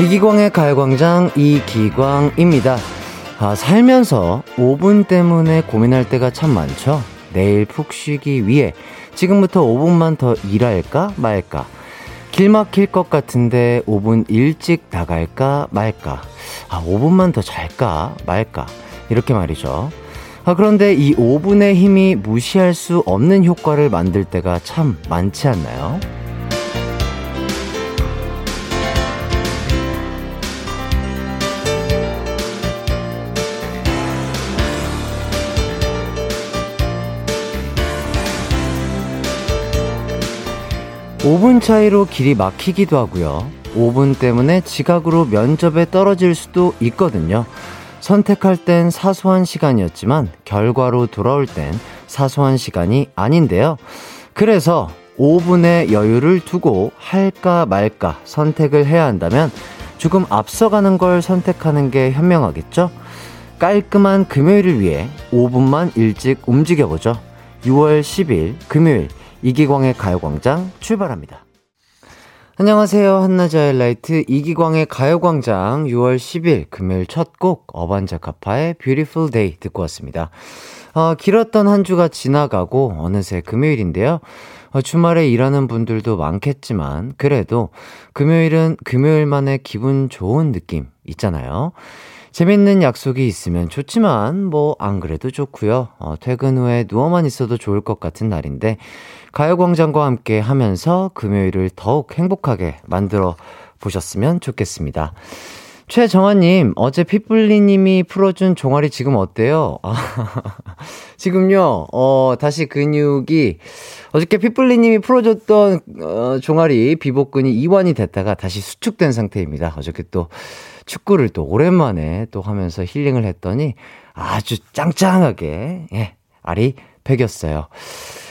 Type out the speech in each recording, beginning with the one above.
이기광의 가요광장 이기광입니다. 아, 살면서 5분 때문에 고민할 때가 참 많죠. 내일 푹 쉬기 위해 지금부터 5분만 더 일할까 말까. 길 막힐 것 같은데 5분 일찍 나갈까 말까. 아, 5분만 더 잘까 말까. 이렇게 말이죠. 아, 그런데 이 5분의 힘이 무시할 수 없는 효과를 만들 때가 참 많지 않나요? 5분 차이로 길이 막히기도 하고요. 5분 때문에 지각으로 면접에 떨어질 수도 있거든요. 선택할 땐 사소한 시간이었지만 결과로 돌아올 땐 사소한 시간이 아닌데요. 그래서 5분의 여유를 두고 할까 말까 선택을 해야 한다면 조금 앞서가는 걸 선택하는 게 현명하겠죠? 깔끔한 금요일을 위해 5분만 일찍 움직여보죠. 6월 10일 금요일 이기광의 가요광장 출발합니다. 안녕하세요. 한낮의 하이라이트 이기광의 가요광장 6월 10일 금요일 첫 곡 어반자카파의 Beautiful Day 듣고 왔습니다. 어, 길었던 한 주가 지나가고 어느새 금요일인데요. 어, 주말에 일하는 분들도 많겠지만 그래도 금요일은 금요일만의 기분 좋은 느낌 있잖아요. 재밌는 약속이 있으면 좋지만 뭐 안 그래도 좋고요. 어, 퇴근 후에 누워만 있어도 좋을 것 같은 날인데 가요광장과 함께 하면서 금요일을 더욱 행복하게 만들어 보셨으면 좋겠습니다. 최정아님, 어제 핏불리님이 풀어준 종아리 지금 어때요? 아, 지금요, 어, 다시 근육이, 어저께 핏불리님이 풀어줬던, 어, 종아리, 비복근이 이완이 됐다가 다시 수축된 상태입니다. 어저께 또 축구를 또 오랜만에 또 하면서 힐링을 했더니 아주 짱짱하게, 예, 알이 배겼어요.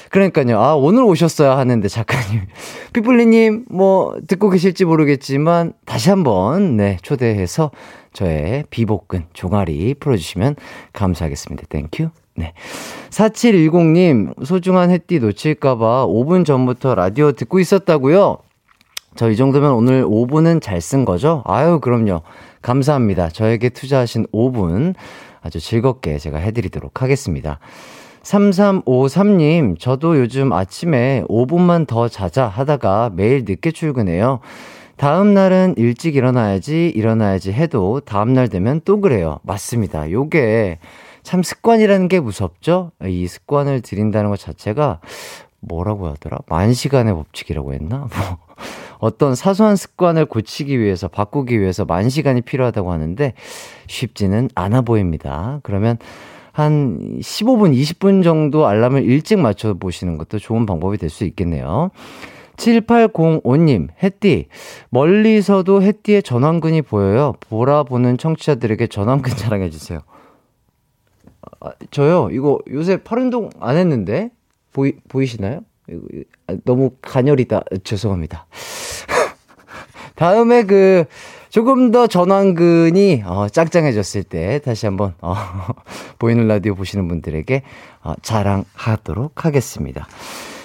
그러니까요. 아, 오늘 오셨어야 하는데 작가님. 피플리님, 뭐, 듣고 계실지 모르겠지만, 다시 한번, 네, 초대해서 저의 비복근, 종아리 풀어주시면 감사하겠습니다. Thank you. 네. 4710님, 소중한 햇띠 놓칠까봐 5분 전부터 라디오 듣고 있었다고요? 저 이 정도면 오늘 5분은 잘 쓴 거죠? 아유, 그럼요. 감사합니다. 저에게 투자하신 5분 아주 즐겁게 제가 해드리도록 하겠습니다. 3353님, 저도 요즘 아침에 5분만 더 자자 하다가 매일 늦게 출근해요. 다음 날은 일찍 일어나야지, 일어나야지 해도 다음 날 되면 또 그래요. 맞습니다. 요게 참 습관이라는 게 무섭죠? 이 습관을 들인다는 것 자체가 뭐라고 하더라? 만 시간의 법칙이라고 했나? 뭐. 어떤 사소한 습관을 고치기 위해서, 바꾸기 위해서 만 시간이 필요하다고 하는데 쉽지는 않아 보입니다. 그러면 한 15분, 20분 정도 알람을 일찍 맞춰보시는 것도 좋은 방법이 될 수 있겠네요. 7805님, 햇띠. 멀리서도 햇띠의 전완근이 보여요. 보라보는 청취자들에게 전완근 자랑해주세요. 아, 저요, 이거 요새 팔 운동 안 했는데? 보이, 보이시나요? 이거, 아, 너무 가녀리다. 죄송합니다. 다음에 그, 조금 더 전완근이 어, 짱짱해졌을 때 다시 한번 어, 보이는 라디오 보시는 분들에게 어, 자랑하도록 하겠습니다.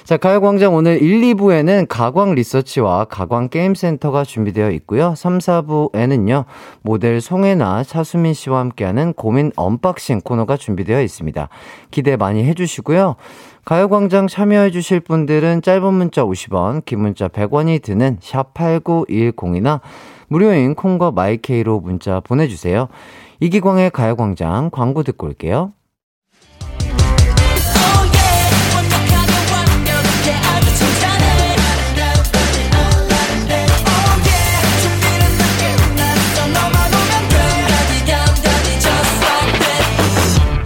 자, 가요광장 오늘 1, 2부에는 가광 리서치와 가광 게임센터가 준비되어 있고요. 3, 4부에는요, 모델 송혜나, 차수민 씨와 함께하는 고민 unboxing 코너가 준비되어 있습니다. 기대 많이 해주시고요. 가요광장 참여해주실 분들은 짧은 문자 50원, 긴 문자 100원이 드는 샵8910이나 무료인 콩과 마이케이로 문자 보내주세요. 이기광의 가요광장 광고 듣고 올게요.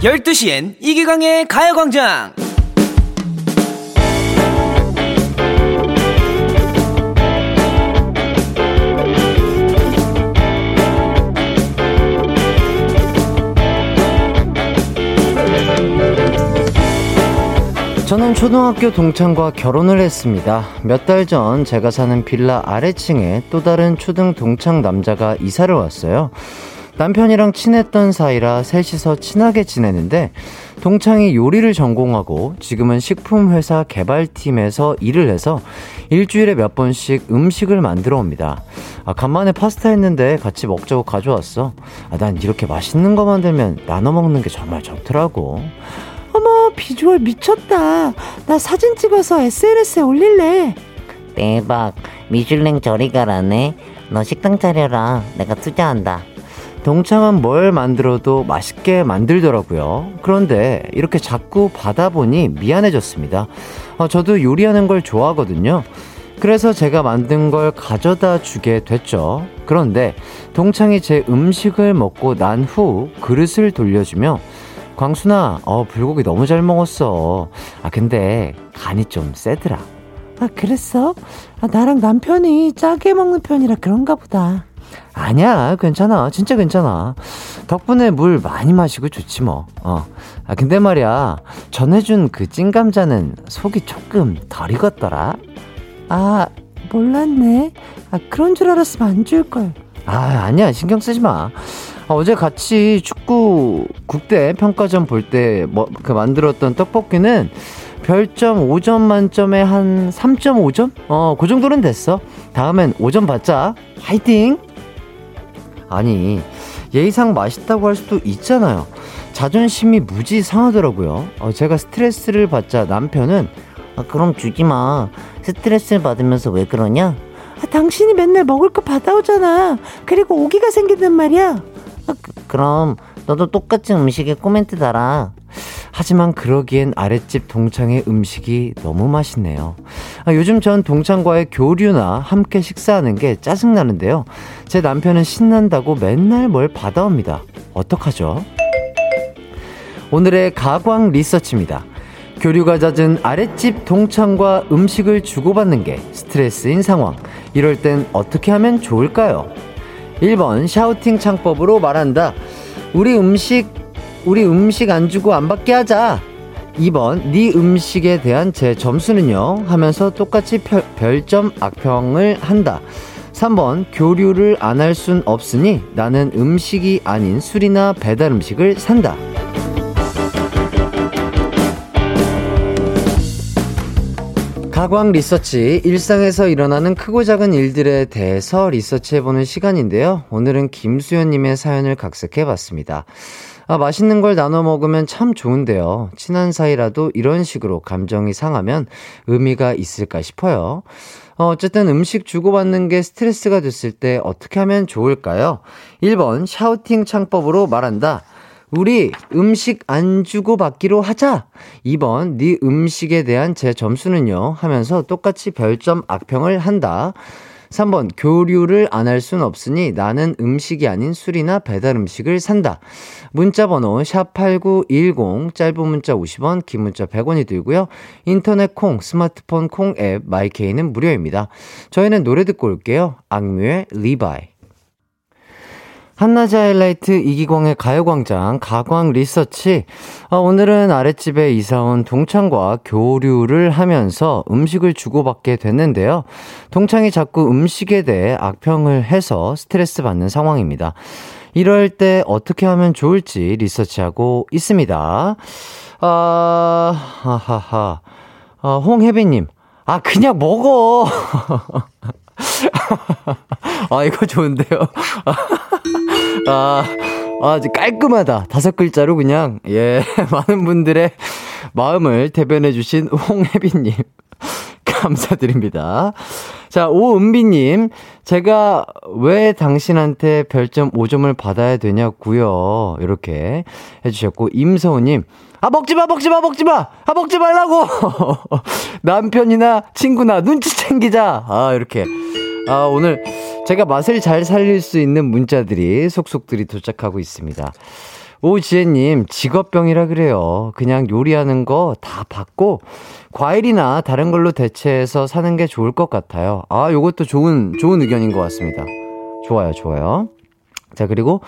열두 시엔 이기광의 가요광장 저는 초등학교 동창과 결혼을 했습니다. 몇 달 전 제가 사는 빌라 아래층에 또 다른 초등 동창 남자가 이사를 왔어요. 남편이랑 친했던 사이라 셋이서 친하게 지내는데 동창이 요리를 전공하고 지금은 식품회사 개발팀에서 일을 해서 일주일에 몇 번씩 음식을 만들어 옵니다. 아, 간만에 파스타 했는데 같이 먹자고 가져왔어. 아, 난 이렇게 맛있는 거 만들면 나눠 먹는 게 정말 좋더라고. 어머, 비주얼 미쳤다. 나 사진 찍어서 SNS에 올릴래. 대박. 미슐랭 저리 가라네. 너 식당 차려라. 내가 투자한다. 동창은 뭘 만들어도 맛있게 만들더라고요. 그런데 이렇게 자꾸 받아보니 미안해졌습니다. 어, 저도 요리하는 걸 좋아하거든요. 그래서 제가 만든 걸 가져다 주게 됐죠. 그런데 동창이 제 음식을 먹고 난 후 그릇을 돌려주며 광순아, 어, 불고기 너무 잘 먹었어. 아, 근데 간이 좀 세더라. 아, 그랬어? 아, 나랑 남편이 짜게 먹는 편이라 그런가 보다. 아니야, 괜찮아. 진짜 괜찮아. 덕분에 물 많이 마시고 좋지 뭐. 어. 아, 근데 말이야. 전해준 그 찐감자는 속이 조금 덜 익었더라. 아, 몰랐네. 아, 그런 줄 알았으면 안 줄걸. 아, 아니야. 신경 쓰지 마. 아, 어제 같이 축구 국대 평가전 볼 때 뭐, 그 만들었던 떡볶이는 별점 5점 만점에 한 3.5점? 어, 그 정도는 됐어. 다음엔 5점 받자. 화이팅! 아니, 예의상 맛있다고 할 수도 있잖아요. 자존심이 무지 상하더라고요. 어, 제가 스트레스를 받자 남편은 아, 그럼 주지 마. 스트레스를 받으면서 왜 그러냐? 아, 당신이 맨날 먹을 거 받아오잖아. 그리고 오기가 생긴단 말이야. 그럼 너도 똑같은 음식에 코멘트 달아. 하지만 그러기엔 아랫집 동창의 음식이 너무 맛있네요. 아, 요즘 전 동창과의 교류나 함께 식사하는 게 짜증나는데요. 제 남편은 신난다고 맨날 뭘 받아옵니다. 어떡하죠? 오늘의 가광 리서치입니다. 교류가 잦은 아랫집 동창과 음식을 주고받는 게 스트레스인 상황. 이럴 땐 어떻게 하면 좋을까요? 1번 샤우팅 창법으로 말한다. 우리 음식 우리 음식 안 주고 안 받게 하자. 2번 네 음식에 대한 제 점수는요 하면서 똑같이 별, 별점 악평을 한다. 3번 교류를 안 할 순 없으니 나는 음식이 아닌 술이나 배달 음식을 산다. 가광 리서치 일상에서 일어나는 크고 작은 일들에 대해서 리서치해보는 시간인데요. 오늘은 김수현님의 사연을 각색해봤습니다. 아, 맛있는 걸 나눠 먹으면 참 좋은데요. 친한 사이라도 이런 식으로 감정이 상하면 의미가 있을까 싶어요. 어, 어쨌든 음식 주고받는 게 스트레스가 됐을 때 어떻게 하면 좋을까요? 1번, 샤우팅 창법으로 말한다. 우리 음식 안 주고 받기로 하자. 2번, 네 음식에 대한 제 점수는요? 하면서 똑같이 별점 악평을 한다. 3번, 교류를 안 할 순 없으니 나는 음식이 아닌 술이나 배달 음식을 산다. 문자 번호 샵8910, 짧은 문자 50원, 긴 문자 100원이 들고요. 인터넷 콩, 스마트폰 콩 앱, 마이케이는 무료입니다. 저희는 노래 듣고 올게요. 악뮤의 RE-BYE. 한낮의 하이라이트 이기광의 가요광장 가광 리서치. 아, 오늘은 아랫집에 이사온 동창과 교류를 하면서 음식을 주고받게 됐는데요. 동창이 자꾸 음식에 대해 악평을 해서 스트레스 받는 상황입니다. 이럴 때 어떻게 하면 좋을지 리서치하고 있습니다. 아, 하하하. 아, 홍혜빈님. 아, 그냥 먹어! 아, 이거 좋은데요? 아, 아주 깔끔하다. 다섯 글자로 그냥, 예, 많은 분들의 마음을 대변해주신 홍혜빈님. 감사드립니다. 자, 오은비님. 제가 왜 당신한테 별점 5점을 받아야 되냐고요 이렇게 해주셨고, 임서우님. 아, 먹지 마, 먹지 마, 먹지 마! 아, 먹지 말라고! 남편이나 친구나 눈치 챙기자! 아, 이렇게. 아, 오늘 제가 맛을 잘 살릴 수 있는 문자들이 속속들이 도착하고 있습니다. 오지혜님, 직업병이라 그래요. 그냥 요리하는 거 다 받고, 과일이나 다른 걸로 대체해서 사는 게 좋을 것 같아요. 아, 요것도 좋은, 좋은 의견인 것 같습니다. 좋아요, 좋아요. 자, 그리고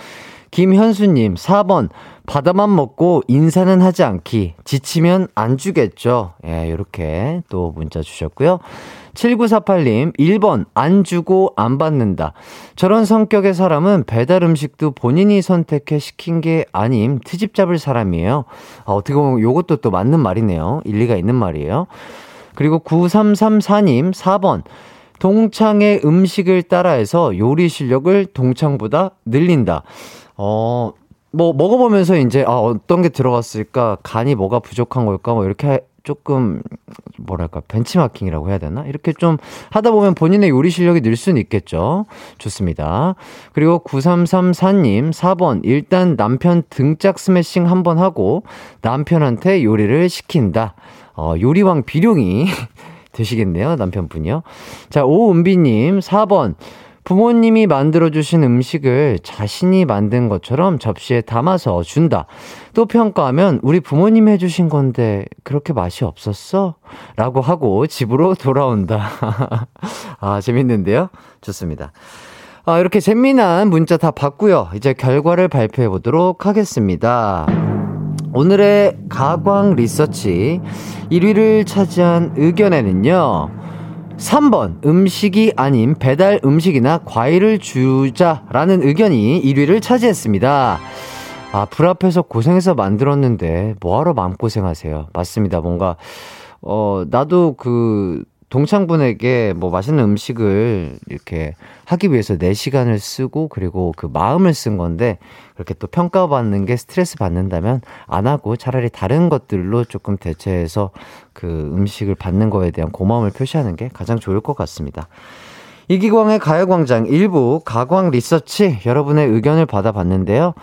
김현수님, 4번. 바다만 먹고 인사는 하지 않기. 지치면 안 주겠죠. 예, 요렇게 또 문자 주셨고요. 7948님, 1번, 안 주고 안 받는다. 저런 성격의 사람은 배달 음식도 본인이 선택해 시킨 게 아님, 트집 잡을 사람이에요. 아, 어떻게 보면 요것도 또 맞는 말이네요. 일리가 있는 말이에요. 그리고 9334님, 4번, 동창의 음식을 따라해서 요리 실력을 동창보다 늘린다. 어, 뭐, 먹어보면서 이제, 아, 어떤 게 들어갔을까, 간이 뭐가 부족한 걸까, 뭐, 이렇게 조금 뭐랄까 벤치마킹이라고 해야 되나? 이렇게 좀 하다 보면 본인의 요리 실력이 늘 수는 있겠죠. 좋습니다. 그리고 9334님 4번 일단 남편 등짝 스매싱 한번 하고 남편한테 요리를 시킨다. 어, 요리왕 비룡이 되시겠네요 남편분이요. 자 오은비님 4번 부모님이 만들어주신 음식을 자신이 만든 것처럼 접시에 담아서 준다. 또 평가하면 우리 부모님이 해주신 건데 그렇게 맛이 없었어? 라고 하고 집으로 돌아온다. 아, 재밌는데요? 좋습니다. 아, 이렇게 재미난 문자 다 봤고요. 이제 결과를 발표해 보도록 하겠습니다. 오늘의 가광 리서치 1위를 차지한 의견에는요. 3번 음식이 아닌 배달 음식이나 과일을 주자라는 의견이 1위를 차지했습니다. 아, 불 앞에서 고생해서 만들었는데 뭐하러 마음고생하세요. 맞습니다. 뭔가 어 나도 그 동창분에게 뭐 맛있는 음식을 이렇게 하기 위해서 내 시간을 쓰고 그리고 그 마음을 쓴 건데 그렇게 또 평가받는 게 스트레스 받는다면 안 하고 차라리 다른 것들로 조금 대체해서 그 음식을 받는 거에 대한 고마움을 표시하는 게 가장 좋을 것 같습니다. 이기광의 가요광장 일부 가광 리서치 여러분의 의견을 받아봤는데요.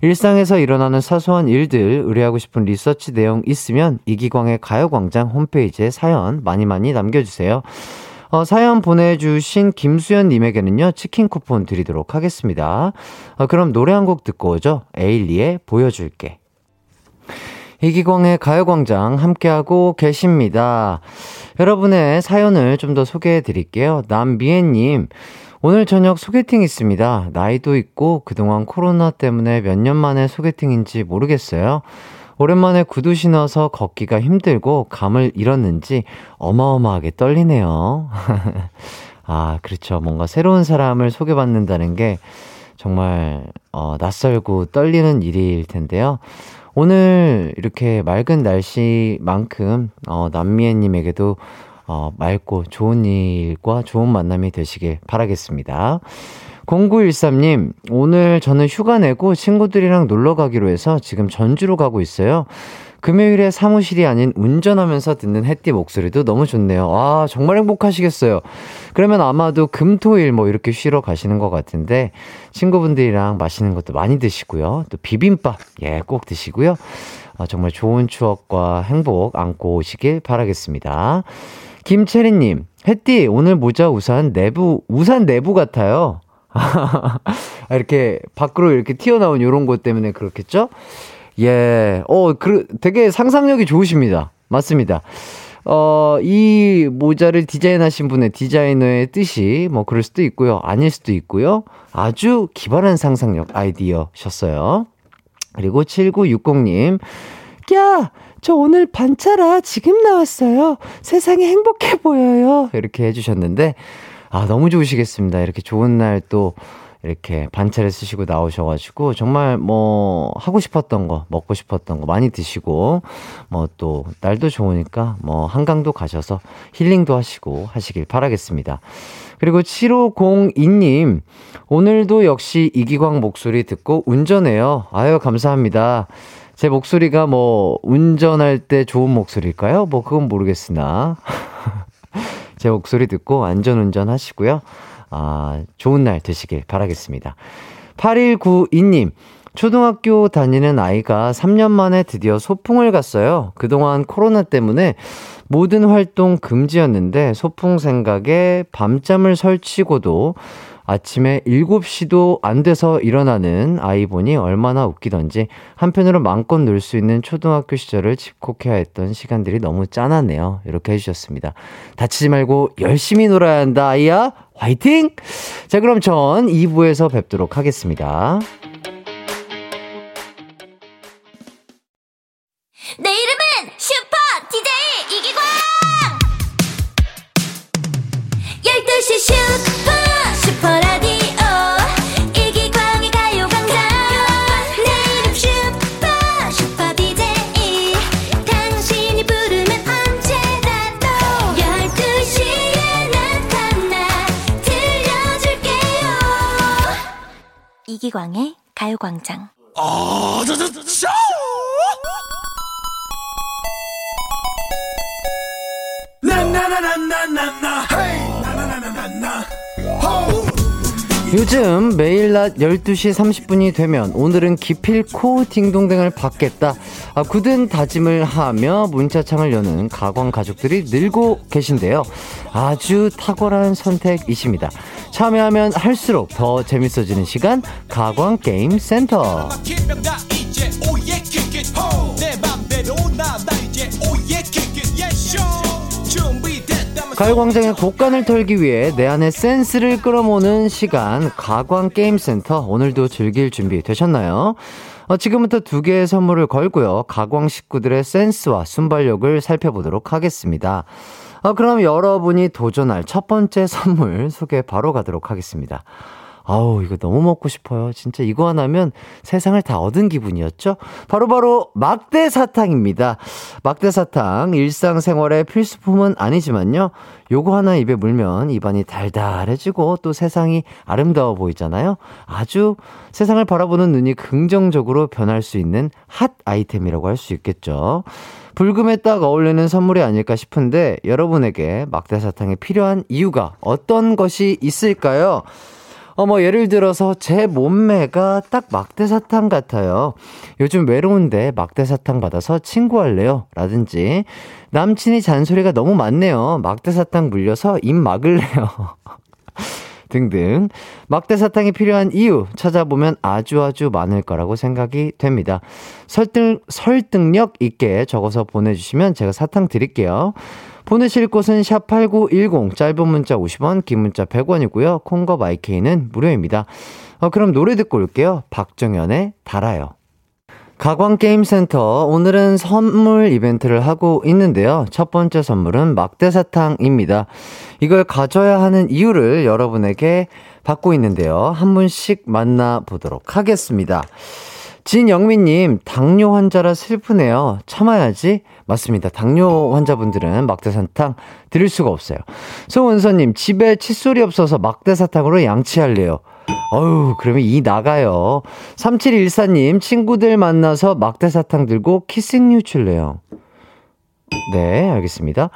일상에서 일어나는 사소한 일들 의뢰하고 싶은 리서치 내용 있으면 이기광의 가요광장 홈페이지에 사연 많이 많이 남겨주세요. 어, 사연 보내주신 김수연님에게는요, 치킨 쿠폰 드리도록 하겠습니다. 어, 그럼 노래 한 곡 듣고 오죠. 에일리의 보여줄게. 이기광의 가요광장 함께하고 계십니다. 여러분의 사연을 좀 더 소개해 드릴게요. 남미애님, 오늘 저녁 소개팅 있습니다. 나이도 있고 그동안 코로나 때문에 몇 년 만에 소개팅인지 모르겠어요. 오랜만에 구두 신어서 걷기가 힘들고 감을 잃었는지 어마어마하게 떨리네요. 아, 그렇죠. 뭔가 새로운 사람을 소개받는다는 게 정말 어, 낯설고 떨리는 일일 텐데요. 오늘 이렇게 맑은 날씨만큼 어, 남미애님에게도 어, 맑고 좋은 일과 좋은 만남이 되시길 바라겠습니다. 0913님, 오늘 저는 휴가 내고 친구들이랑 놀러 가기로 해서 지금 전주로 가고 있어요. 금요일에 사무실이 아닌 운전하면서 듣는 햇띠 목소리도 너무 좋네요. 아, 정말 행복하시겠어요. 그러면 아마도 금, 토, 일 뭐 이렇게 쉬러 가시는 것 같은데 친구분들이랑 맛있는 것도 많이 드시고요. 또 비빔밥, 예, 꼭 드시고요. 아, 정말 좋은 추억과 행복 안고 오시길 바라겠습니다. 김채리님, 햇띠, 오늘 모자 우산 내부, 우산 내부 같아요. 이렇게 밖으로 이렇게 튀어나온 이런 것 때문에 그렇겠죠? 예, 어, 그, 되게 상상력이 좋으십니다. 맞습니다. 어, 이 모자를 디자인하신 분의 디자이너의 뜻이 뭐 그럴 수도 있고요. 아닐 수도 있고요. 아주 기발한 상상력 아이디어셨어요. 그리고 7960님, 야! 저 오늘 반차라 지금 나왔어요. 세상이 행복해 보여요. 이렇게 해주셨는데, 아, 너무 좋으시겠습니다. 이렇게 좋은 날 또 이렇게 반차를 쓰시고 나오셔가지고 정말 뭐 하고 싶었던 거 먹고 싶었던 거 많이 드시고 뭐 또 날도 좋으니까 뭐 한강도 가셔서 힐링도 하시고 하시길 바라겠습니다. 그리고 7502님 오늘도 역시 이기광 목소리 듣고 운전해요. 아유 감사합니다. 제 목소리가 뭐 운전할 때 좋은 목소리일까요? 뭐 그건 모르겠으나 제 목소리 듣고 안전운전 하시고요. 아, 좋은 날 되시길 바라겠습니다. 8192님, 초등학교 다니는 아이가 3년 만에 드디어 소풍을 갔어요. 그동안 코로나 때문에 모든 활동 금지였는데 소풍 생각에 밤잠을 설치고도 아침에 7시도 안 돼서 일어나는 아이 보니 얼마나 웃기던지 한편으로 마음껏 놀 수 있는 초등학교 시절을 집콕해야 했던 시간들이 너무 짠하네요. 이렇게 해주셨습니다. 다치지 말고 열심히 놀아야 한다, 아이야. 화이팅! 자, 그럼 전 2부에서 뵙도록 하겠습니다. 내 이름 이기광의 가요광장. 요즘 매일 낮 12시 30분이 되면 오늘은 기필코 딩동댕을 받겠다. 아, 굳은 다짐을 하며 문자창을 여는 가광 가족들이 늘고 계신데요. 아주 탁월한 선택이십니다. 참여하면 할수록 더 재밌어지는 시간, 가광 게임 센터. 가요광장의 곡간을 털기 위해 내 안에 센스를 끌어모으는 시간 가광 게임센터 오늘도 즐길 준비 되셨나요? 어, 지금부터 두 개의 선물을 걸고요. 가광 식구들의 센스와 순발력을 살펴보도록 하겠습니다. 어, 그럼 여러분이 도전할 첫 번째 선물 소개 바로 가도록 하겠습니다. 아우, 이거 너무 먹고 싶어요. 진짜 이거 하나면 세상을 다 얻은 기분이었죠? 바로 바로 막대 사탕입니다. 막대 사탕, 일상생활의 필수품은 아니지만요. 요거 하나 입에 물면 입안이 달달해지고 또 세상이 아름다워 보이잖아요. 아주 세상을 바라보는 눈이 긍정적으로 변할 수 있는 핫 아이템이라고 할 수 있겠죠. 불금에 딱 어울리는 선물이 아닐까 싶은데 여러분에게 막대 사탕이 필요한 이유가 어떤 것이 있을까요? 어, 뭐, 예를 들어서 제 몸매가 딱 막대사탕 같아요. 요즘 외로운데 막대사탕 받아서 친구할래요? 라든지, 남친이 잔소리가 너무 많네요. 막대사탕 물려서 입 막을래요? 등등. 막대 사탕이 필요한 이유 찾아보면 아주 아주 많을 거라고 생각이 됩니다. 설득, 설득력 있게 적어서 보내주시면 제가 사탕 드릴게요. 보내실 곳은 샵8910, 짧은 문자 50원, 긴 문자 100원이고요. 콩과 마이케이는 무료입니다. 어, 그럼 노래 듣고 올게요. 박정현의 달아요. 가광게임센터 오늘은 선물 이벤트를 하고 있는데요. 첫 번째 선물은 막대사탕입니다. 이걸 가져야 하는 이유를 여러분에게 받고 있는데요. 한 분씩 만나보도록 하겠습니다. 진영민님, 당뇨 환자라 슬프네요. 참아야지. 맞습니다. 당뇨 환자분들은 막대사탕 드릴 수가 없어요. 송은서님, 집에 칫솔이 없어서 막대사탕으로 양치할래요. 어휴, 그러면 이 나가요. 3714님, 친구들 만나서 막대사탕 들고 키싱류 칠래요. 네, 알겠습니다.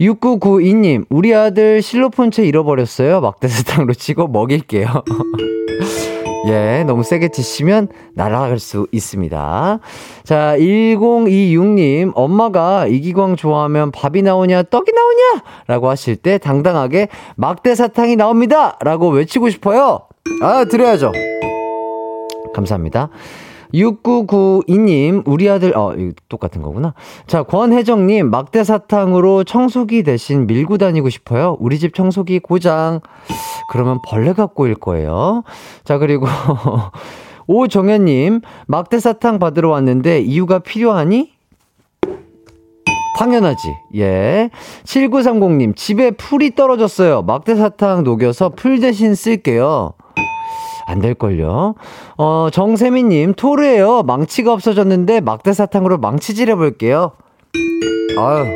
6992님, 우리 아들 실로폰체 잃어버렸어요. 막대사탕으로 치고 먹일게요. 예, 너무 세게 치시면 날아갈 수 있습니다. 자, 1026님, 엄마가 이기광 좋아하면 밥이 나오냐, 떡이 나오냐? 라고 하실 때 당당하게 막대 사탕이 나옵니다! 라고 외치고 싶어요. 아, 드려야죠. 감사합니다. 6992님, 우리 아들, 어, 똑같은 거구나. 자, 권혜정님, 막대 사탕으로 청소기 대신 밀고 다니고 싶어요. 우리 집 청소기 고장. 그러면 벌레가 꼬일 거예요. 자, 그리고, 오정현님, 막대 사탕 받으러 왔는데 이유가 필요하니? 당연하지. 예. 7930님, 집에 풀이 떨어졌어요. 막대 사탕 녹여서 풀 대신 쓸게요. 안 될걸요. 어, 정세미님, 토르예요. 망치가 없어졌는데 막대사탕으로 망치질 해볼게요. 아유,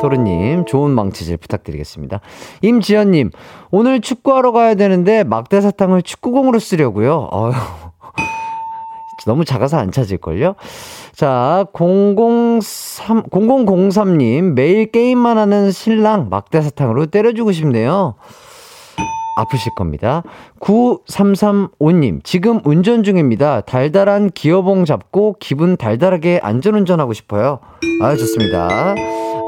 토르님, 좋은 망치질 부탁드리겠습니다. 임지연님, 오늘 축구하러 가야 되는데 막대사탕을 축구공으로 쓰려고요. 어휴. 너무 작아서 안 찾을걸요? 자, 003, 0003님, 매일 게임만 하는 신랑 막대사탕으로 때려주고 싶네요. 아프실 겁니다. 9335님, 지금 운전 중입니다. 달달한 기어봉 잡고 기분 달달하게 안전운전하고 싶어요. 아, 좋습니다.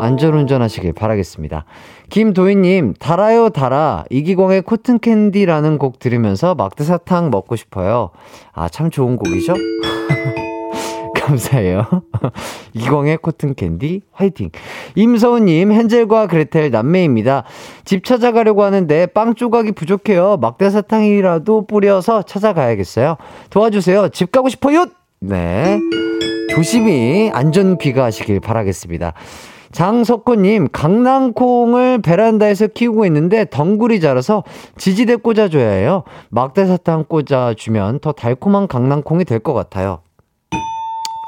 안전운전 하시길 바라겠습니다. 김도희님, 달아요, 달아. 이기광의 Cotton Candy라는 곡 들으면서 막대사탕 먹고 싶어요. 아, 참 좋은 곡이죠? 감사해요. 이광의 Cotton Candy 화이팅. 임서우님 헨젤과 그레텔 남매입니다. 집 찾아가려고 하는데 빵 조각이 부족해요. 막대 사탕이라도 뿌려서 찾아가야겠어요. 도와주세요. 집 가고 싶어요. 네. 조심히 안전 귀가하시길 바라겠습니다. 장석호님, 강낭콩을 베란다에서 키우고 있는데 덩굴이 자라서 지지대 꽂아줘야 해요. 막대사탕 꽂아주면 더 달콤한 강낭콩이 될 것 같아요.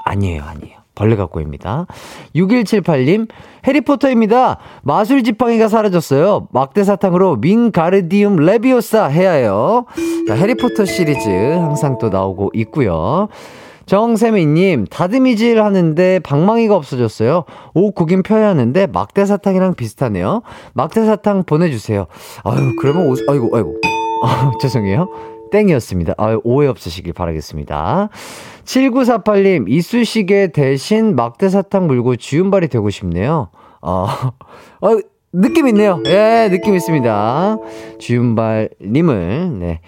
아니에요, 아니에요. 벌레 갖고입니다. 6178님, 해리포터입니다. 마술 지팡이가 사라졌어요. 막대 사탕으로 윙가르디움 레비오사 해야 해요. 자, 해리포터 시리즈 항상 또 나오고 있고요. 정세미님, 다듬이질 하는데 방망이가 없어졌어요. 옷 구김 펴야 하는데 막대사탕이랑 비슷하네요. 막대사탕 보내주세요. 아유, 그러면 옷, 아이고, 아이고. 아, 죄송해요. 땡이었습니다. 아유, 오해 없으시길 바라겠습니다. 7948님, 이쑤시개 대신 막대사탕 물고 지운발이 되고 싶네요. 어, 어, 느낌 있네요. 예, 느낌 있습니다. 지운발님을, 네.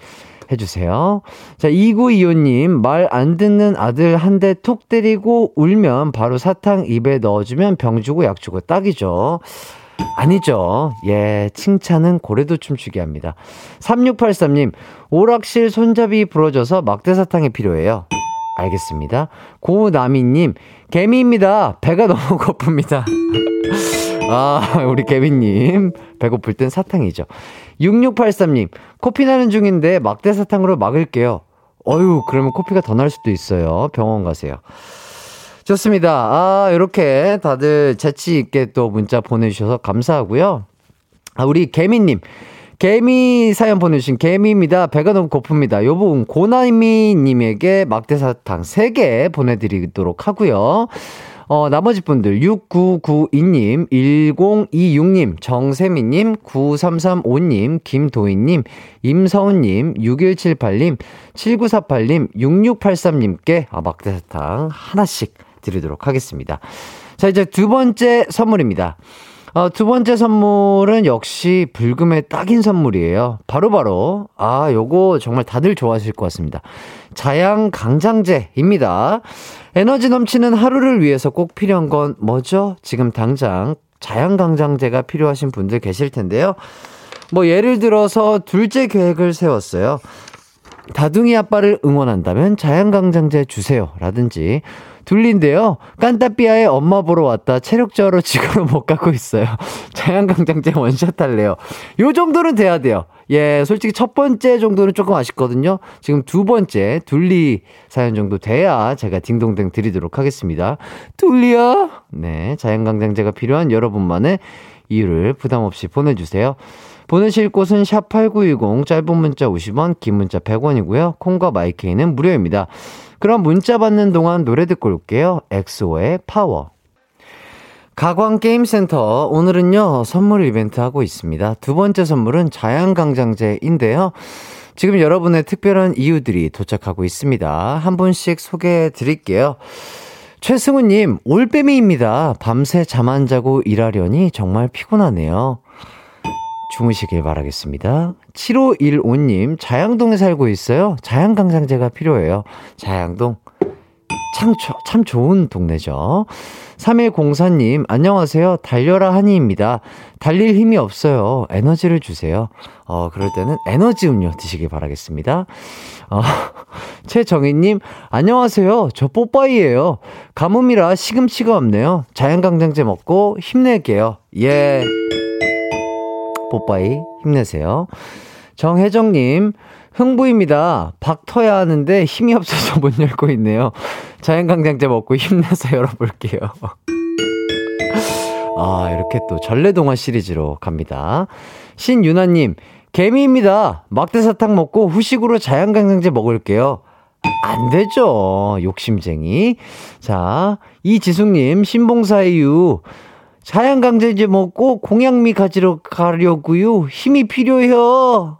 해주세요. 자, 2925님, 말 안 듣는 아들 한 대 톡 때리고 울면 바로 사탕 입에 넣어주면 병 주고 약 주고 딱이죠. 아니죠. 예, 칭찬은 고래도 춤추게 합니다. 3683님, 오락실 손잡이 부러져서 막대사탕이 필요해요. 알겠습니다. 고나미님, 개미입니다. 배가 너무 고픕니다. 아, 우리 개미님. 배고플 땐 사탕이죠. 6683님, 코피 나는 중인데 막대 사탕으로 막을게요. 어유 그러면 코피가 더 날 수도 있어요. 병원 가세요. 좋습니다. 아, 이렇게 다들 재치있게 또 문자 보내주셔서 감사하고요. 아, 우리 개미님. 개미 사연 보내주신 개미입니다. 배가 너무 고픕니다. 요 부분 고나미님에게 막대사탕 3개 보내드리도록 하고요. 어, 나머지 분들 6992님, 1026님, 정세미님, 9335님, 김도희님, 임서훈님, 6178님, 7948님, 6683님께 아, 막대사탕 하나씩 드리도록 하겠습니다. 자, 이제 두 번째 선물입니다. 어, 두 번째 선물은 역시 불금의 딱인 선물이에요. 바로바로, 바로, 아, 요거 정말 다들 좋아하실 것 같습니다. 자양 강장제입니다. 에너지 넘치는 하루를 위해서 꼭 필요한 건 뭐죠? 지금 당장 자양 강장제가 필요하신 분들 계실 텐데요. 뭐 예를 들어서 둘째 계획을 세웠어요. 다둥이 아빠를 응원한다면 자양강장제 주세요. 라든지 둘린데요. 깐따삐아의 엄마 보러 왔다. 체력 저하로 지구로 못 가고 있어요. 자양강장제 원샷 할래요. 요 정도는 돼야 돼요. 예, 솔직히 첫 번째 정도는 조금 아쉽거든요. 지금 두 번째, 둘리 사연 정도 돼야 제가 딩동댕 드리도록 하겠습니다. 둘리야? 네, 자양강장제가 필요한 여러분만의 이유를 부담 없이 보내주세요. 보내실 곳은 샵8910, 짧은 문자 50원, 긴 문자 100원이고요. 콩과 마이케이는 무료입니다. 그럼 문자 받는 동안 노래 듣고 올게요. 엑소의 파워. 가광게임센터 오늘은요 선물 이벤트 하고 있습니다. 두 번째 선물은 자양강장제인데요. 지금 여러분의 특별한 이유들이 도착하고 있습니다. 한 분씩 소개해 드릴게요. 최승우님, 올빼미입니다. 밤새 잠 안 자고 일하려니 정말 피곤하네요. 주무시길 바라겠습니다. 7515님, 자양동에 살고 있어요. 자양강장제가 필요해요. 자양동. 참, 참 좋은 동네죠. 3104님, 안녕하세요. 달려라 하니입니다. 달릴 힘이 없어요. 에너지를 주세요. 어, 그럴 때는 에너지 음료 드시길 바라겠습니다. 어, 최정희님, 안녕하세요. 저 뽀빠이예요. 가뭄이라 시금치가 없네요. 자연강장제 먹고 힘낼게요. 예. 뽀빠이 힘내세요. 정혜정님, 흥부입니다. 박 터야 하는데 힘이 없어서 못 열고 있네요. 자연강장제 먹고 힘내서 열어볼게요. 아, 이렇게 또 전래동화 시리즈로 갑니다. 신유나님, 개미입니다. 막대사탕 먹고 후식으로 자연강장제 먹을게요. 안 되죠. 욕심쟁이. 자, 이지숙님, 신봉사이유. 자연강제제 먹고 공양미 가지러 가려고요. 힘이 필요해요.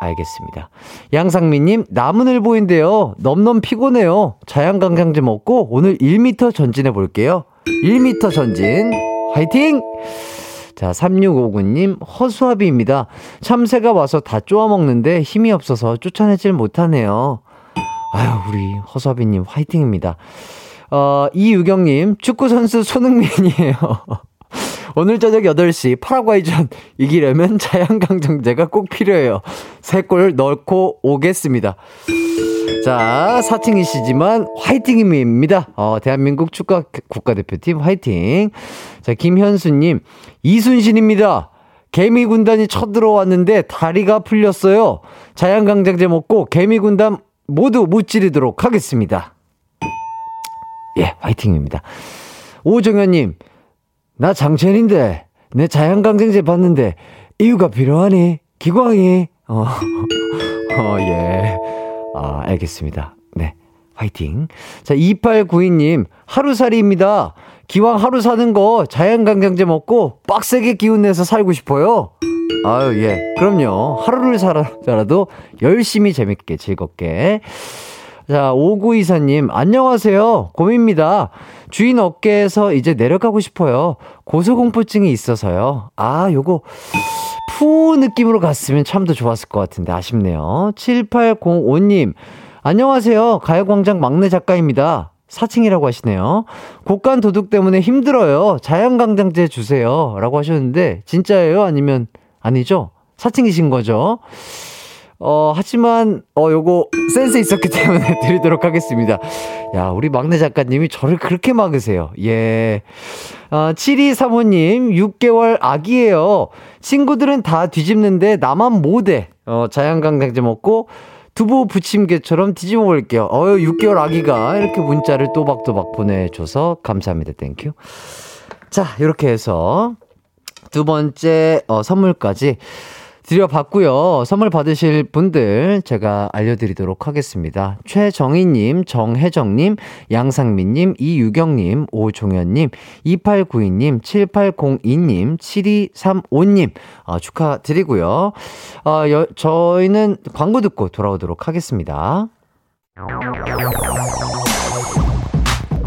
알겠습니다. 양상민님, 나무늘보인데요. 넘넘 피곤해요. 자연강장제 먹고 오늘 1m 전진해 볼게요. 1m 전진. 화이팅! 자, 3659님, 허수아비입니다. 참새가 와서 다 쪼아먹는데 힘이 없어서 쫓아내질 못하네요. 아유, 우리 허수아비님 화이팅입니다. 어, 이유경님, 축구선수 손흥민이에요. 오늘 저녁 8시 파라과이전 이기려면 자양강정제가 꼭 필요해요. 세 골 넣고 오겠습니다. 자, 사칭이시지만 화이팅입니다. 어, 대한민국 축구 국가대표팀 화이팅. 자, 김현수님, 이순신입니다. 개미 군단이 쳐들어왔는데 다리가 풀렸어요. 자양강장제 먹고 개미 군단 모두 무찌르도록 하겠습니다. 예, 화이팅입니다. 오정현님, 나 장첸인데, 내 자연강장제 봤는데, 이유가 필요하니? 기광이? 어, 어, 예. 아, 알겠습니다. 네. 화이팅. 자, 2892님, 하루살이입니다. 기왕 하루 사는 거 자연강장제 먹고 빡세게 기운내서 살고 싶어요. 아유, 예. 그럼요. 하루를 살아도 열심히 재밌게 즐겁게. 자, 5924님, 안녕하세요. 곰입니다. 주인 어깨에서 이제 내려가고 싶어요. 고소공포증이 있어서요. 아, 요거, 푸 느낌으로 갔으면 참 더 좋았을 것 같은데, 아쉽네요. 7805님, 안녕하세요. 가요광장 막내 작가입니다. 사칭이라고 하시네요. 곡간 도둑 때문에 힘들어요. 자연강장제 주세요. 라고 하셨는데, 진짜예요? 아니면, 아니죠? 사칭이신 거죠? 어, 하지만, 어, 요거, 센스 있었기 때문에 드리도록 하겠습니다. 야, 우리 막내 작가님이 저를 그렇게 막으세요. 예. 어, 7235님, 6개월 아기예요. 친구들은 다 뒤집는데 나만 못해. 어, 자양강장제 먹고, 두부 부침개처럼 뒤집어 볼게요. 어유 6개월 아기가 이렇게 문자를 또박또박 보내줘서 감사합니다. Thank you. 자, 이렇게 해서 두 번째 어, 선물까지 드려봤고요. 선물 받으실 분들 제가 알려드리도록 하겠습니다. 최정희님, 정혜정님, 양상민님, 이유경님, 오종현님, 2892님, 7802님, 7235님 어, 축하드리고요. 어, 여, 저희는 광고 듣고 돌아오도록 하겠습니다.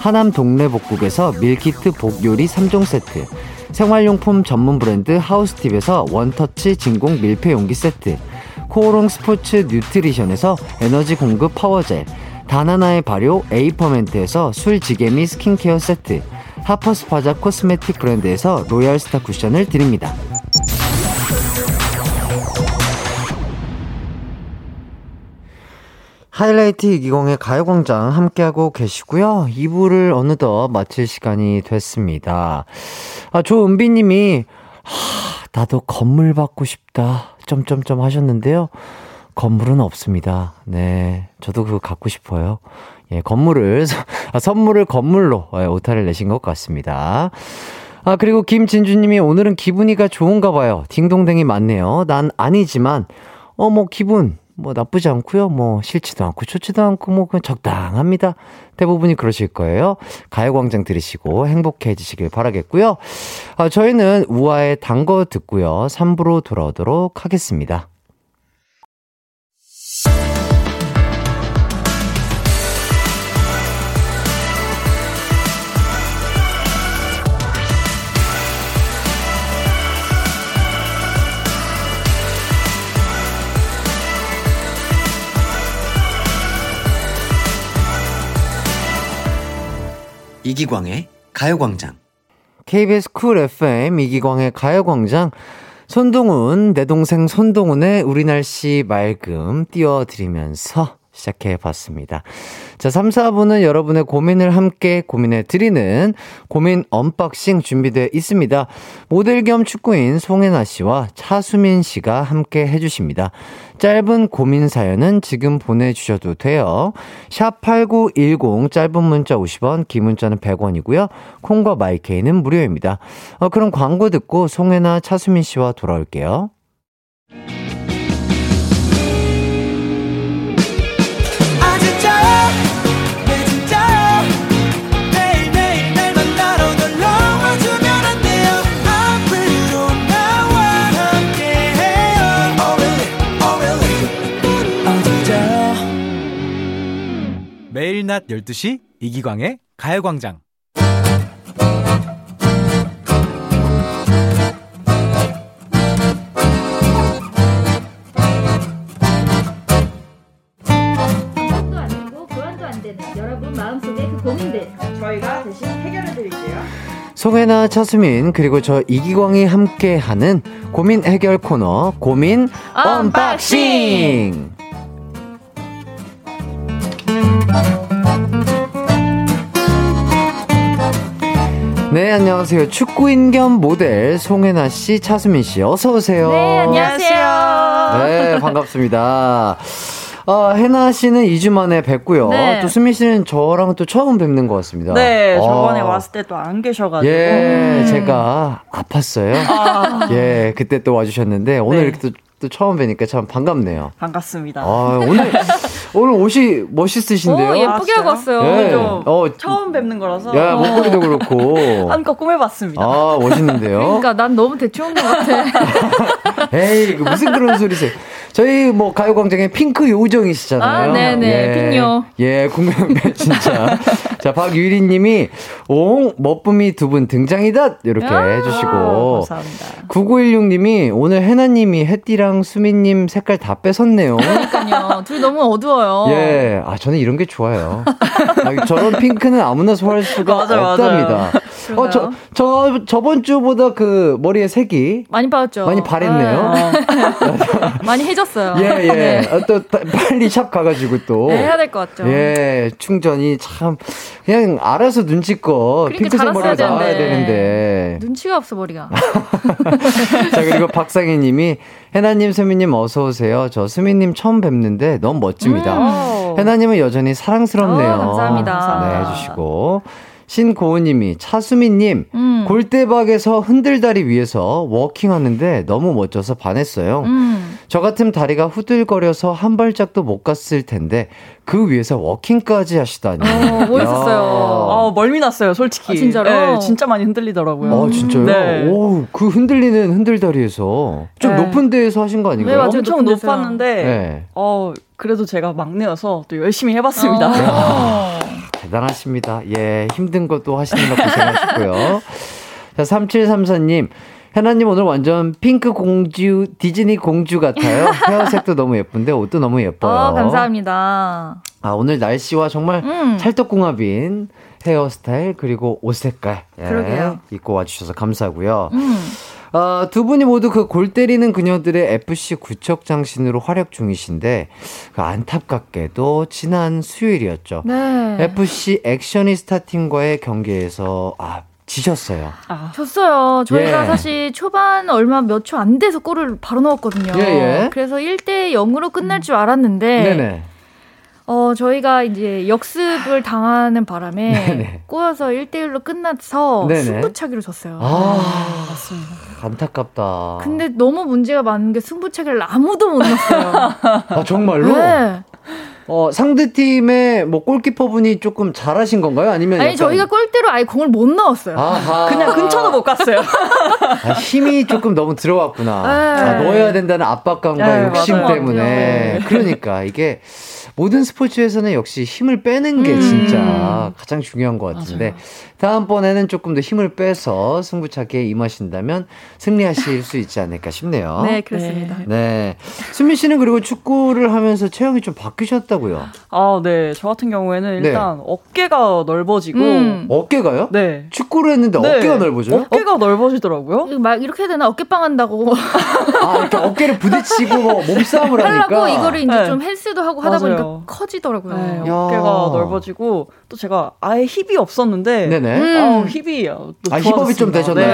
하남 동래복국에서 밀키트 복요리 3종 세트, 생활용품 전문 브랜드 하우스팁에서 원터치 진공 밀폐용기 세트, 코오롱 스포츠 뉴트리션에서 에너지 공급 power gel, 다나나의 발효 에이퍼멘트에서 술지게미 스킨케어 세트, 하퍼스파자 코스메틱 브랜드에서 로얄스타 쿠션을 드립니다. 하이라이트 이기공의 가요광장 함께하고 계시고요. 2부를 어느덧 마칠 시간이 됐습니다. 아, 조은비님이, 하, 나도 건물 받고 싶다. 점점점 하셨는데요. 건물은 없습니다. 네. 저도 그거 갖고 싶어요. 예, 건물을, 아, 선물을 건물로 예, 오타를 내신 것 같습니다. 아, 그리고 김진주님이 오늘은 기분이가 좋은가 봐요. 딩동댕이 많네요. 난 아니지만, 어, 뭐, 기분, 뭐 나쁘지 않고요. 뭐 싫지도 않고 좋지도 않고 뭐 그냥 적당합니다. 대부분이 그러실 거예요. 가요광장 들으시고 행복해지시길 바라겠고요. 아, 저희는 우아의 단거 듣고요. 3부로 돌아오도록 하겠습니다. 이기광의 가요광장. KBS 쿨 FM 이기광의 가요광장 손동훈 내 동생 손동훈의 우리 날씨 맑음 띄워드리면서 시작해 봤습니다. 자, 3, 4부는 여러분의 고민을 함께 고민해 드리는 고민 unboxing 준비되어 있습니다. 모델 겸 축구인 송혜나 씨와 차수민 씨가 함께 해 주십니다. 짧은 고민 사연은 지금 보내주셔도 돼요. 샵8910 짧은 문자 50원, 긴 문자는 100원이고요. 콩과 마이케이는 무료입니다. 어, 그럼 광고 듣고 송혜나 차수민 씨와 돌아올게요. 낮 12시 이기광의 가요광장. 상관도 안 되고 교환도 안 되는 여러분 마음속의 그 고민들 저희가 대신 해결해 드릴게요. 송혜나, 차수민, 그리고 저 이기광이 함께하는 고민 해결 코너, 고민 unboxing! 네, 안녕하세요. 축구인 겸 모델 송혜나 씨, 차수민 씨, 어서 오세요. 네 안녕하세요 네, 반갑습니다. 아, 혜나 씨는 2주 만에 뵙고요. 네. 또 수민 씨는 저랑 또 처음 뵙는 것 같습니다. 네, 저번에 아. 왔을 때 또 안 계셔가지고. 예, 제가 아팠어요. 예, 그때 또 와주셨는데 오늘 네. 이렇게 또, 또 처음 뵈니까 참 반갑네요. 반갑습니다. 아, 오늘 오늘 옷이 멋있으신데요. 오 예쁘게 아, 하고 왔어요 예. 좀 어, 처음 뵙는 거라서. 야 목걸이도 그렇고. 한껏 꾸며봤습니다. 아, 멋있는데요. 그러니까 난 너무 대충 온 것 같아 에이, 그 무슨 그런 소리세요? 저희 뭐 가요광장의 핑크 요정이시잖아요. 아, 네네, 핑요. 예, 궁금해 진짜. 자, 박유리 님이 옹 멋쁨이 두 분 등장이다 이렇게 아, 해 주시고 감사합니다. 9916 님이 오늘 해나 님이 혜띠랑 수민님 색깔 다 뺏었네요. 그러니까요 둘이 너무 어두워요 예, 아 저는 이런 게 좋아요. 아, 저런 핑크는 아무나 소화할 수가 맞아요, 없답니다. 어, 저, 그런가요? 저 저번 주보다 그 머리의 색이 많이 빠졌죠 많이 바랬네요. 네. 많이 해졌어요 예, 예. 네. 어, 또 다- 빨리 샵 가가지고 또. 네, 해야 될 것 같죠 예, 충전이 참 그냥 알아서 눈치껏 그러니까 핑크색 머리가 나와야 되는데. 눈치가 없어 머리가 자, 그리고 박상희 님이 해나님, 수민님 어서 오세요. 저 수민님 처음 뵙는데 너무 멋집니다. 오. 해나님은 여전히 사랑스럽네요. 어, 감사합니다. 네, 해주시고. 신고은님이 차수민님 음. 골대박에서 흔들다리 위에서 워킹하는데 너무 멋져서 반했어요. 음. 저 같은 다리가 후들거려서 한 발짝도 못 갔을 텐데 그 위에서 워킹까지 하시다니. 어, 멋있었어요. 아, 멀미 났어요, 솔직히. 아, 진짜로? 네, 진짜 많이 흔들리더라고요. 아 진짜요? 네. 오, 그 흔들리는 흔들다리에서 좀 네. 높은 데에서 하신 거 아닌가요? 네, 맞아요. 엄청. 높았는데, 네. 어, 그래도 제가 막내여서 또 열심히 해봤습니다. 어. 대단하십니다. 예, 힘든 것도 하시는 거 고생하시고요. 자, 3734님. 해나님 오늘 완전 핑크 공주, 디즈니 공주 같아요. 헤어색도 너무 예쁜데 옷도 너무 예뻐요. 어, 감사합니다. 아, 오늘 날씨와 정말 음. 찰떡궁합인 헤어스타일 그리고 옷 색깔 예, 그러게요. 입고 와주셔서 감사하고요. 음. 어, 두 분이 모두 그 골 때리는 그녀들의 FC 구척 장신으로 활약 중이신데 그 안타깝게도 지난 수요일이었죠. 네. FC 액션이스타 팀과의 경기에서 아 지셨어요. 아, 졌어요. 저희가 예. 사실 초반 얼마 몇 초 안 돼서 골을 바로 넣었거든요. 예, 예. 그래서 1대 0으로 끝날 줄 알았는데 네네. 어, 저희가 이제 역습을 당하는 바람에 네네. 꼬여서 1대 1로 끝나서 네네. 승부차기로 졌어요. 아 맞습니다. 안타깝다. 근데 너무 문제가 많은 게 승부차기를 아무도 못 넣었어요. 아 정말로? 네. 어 상대 팀의 뭐 골키퍼 분이 조금 잘하신 건가요? 아니면 아니 약간- 저희가 골대로 아예 공을 못 넣었어요. 아하. 그냥 근처도 못 갔어요. 아, 힘이 조금 너무 들어왔구나. 네. 아, 넣어야 된다는 압박감과 네, 욕심 맞아요. 때문에. 네. 그러니까 이게 모든 스포츠에서는 역시 힘을 빼는 게 음. 진짜 가장 중요한 것 같은데 다음번에는 조금 더 힘을 빼서 승부차기에 임하신다면 승리하실 수 있지 않을까 싶네요. 네, 그렇습니다. 네. 수민 씨는 그리고 축구를 하면서 체형이 좀 바뀌셨다고요? 아, 네. 저 같은 경우에는 네. 일단 어깨가 넓어지고. 음. 어깨가요? 네. 축구를 했는데 네. 어깨가 넓어져요? 어깨가 넓어지더라고요. 이거 막 이렇게 해야 되나 어깨빵 한다고 아, 이렇게 어깨를 부딪히고 뭐 몸싸움을 하니까. 하려고 이거를 이제 네. 좀 헬스도 하고 하다 맞아요. 보니까 커지더라고요. 네, 야. 어깨가 넓어지고 또 제가 아예 힙이 없었는데 네네. 음. 아우 힙이 또 아, 힙업이 좀. 되셨나요?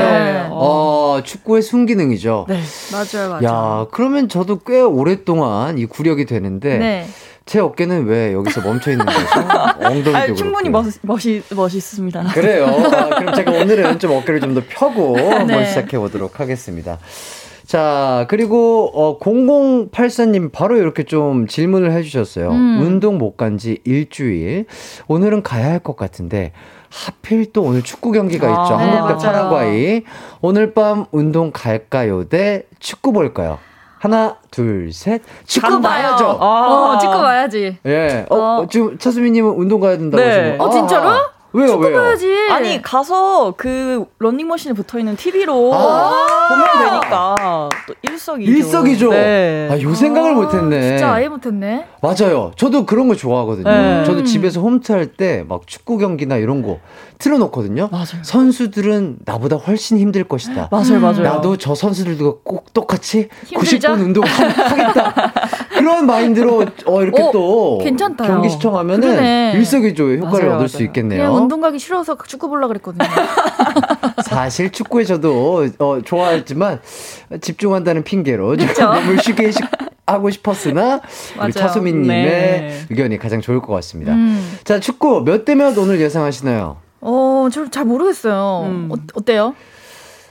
네. 어, 축구의 순기능이죠. 네. 맞아요, 맞아요. 야, 그러면 저도 꽤 오랫동안 이 구력이 되는데 네. 제 어깨는 왜 여기서 멈춰 있는 거죠? 엉덩이도 아, 충분히 그렇고요. 멋, 멋이, 멋있습니다. 그래요. 아, 그럼 제가 오늘은 좀 어깨를 좀 더 펴고 한번 네. 시작해 보도록 하겠습니다. 자, 그리고 어 0084님 바로 이렇게 좀 질문을 해 주셨어요. 음. 운동 못 간 지 일주일. 오늘은 가야 할 것 같은데 하필 또 오늘 축구 경기가 아, 있죠. 네, 한국 대 맞아요. 파라과이. 오늘 밤 운동 갈까요? 대 축구 볼까요? 하나, 둘, 셋. 축구. 봐야죠. 아, 어, 찍고 와야지. 예. 어, 어. 어, 지금 차수미 님은 운동 가야 된다고 네. 하시고. 어, 진짜로? 왜요, 축구 왜요? 봐야지. 아니 가서 그 런닝머신에 붙어 있는 TV로 아. 보면 되니까 또 일석이조. 일석이조. 네. 아, 요 생각을 못 했네. 진짜 아예 못했네. 맞아요. 저도 그런 거 좋아하거든요. 네. 저도 집에서 홈트 할 때 막 축구 경기나 이런 거 틀어놓거든요. 맞아요. 선수들은 나보다 훨씬 힘들 것이다. 맞아요, 맞아요. 나도 저 선수들과 꼭 똑같이 힘들죠? 90분 운동 하- 하겠다. 그런 마인드로 어, 이렇게 어, 또 괜찮다요. 경기 시청하면은 그러네. 일석이조의 효과를 맞아요, 얻을 수 맞아요. 있겠네요. 그냥 운동 가기 싫어서 축구 보려 그랬거든요. 사실 축구에 저도 어, 좋아했지만 집중한다는 핑계로 쉬게 시- 하고 싶었으나. 우리 차수민님의 네. 의견이 가장 좋을 것 같습니다. 음. 자 축구 몇 대 몇 오늘 예상하시나요? 어, 저잘 모르겠어요. 음. 어, 어때요?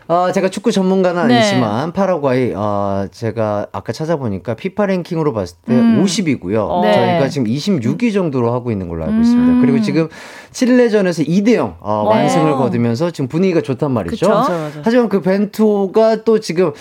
어, 제가 축구 전문가는 네. 아니지만 파라과이 어, 제가 아까 찾아보니까 피파 랭킹으로 봤을 때 음. 50이고요. 네. 저희가 지금 26위 정도로 하고 있는 걸로 알고 음. 있습니다. 그리고 지금 칠레전에서 2대 0 어, 네. 완승을 거두면서 지금 분위기가 좋단 말이죠. 맞아요. 하지만 그 벤투가 또 지금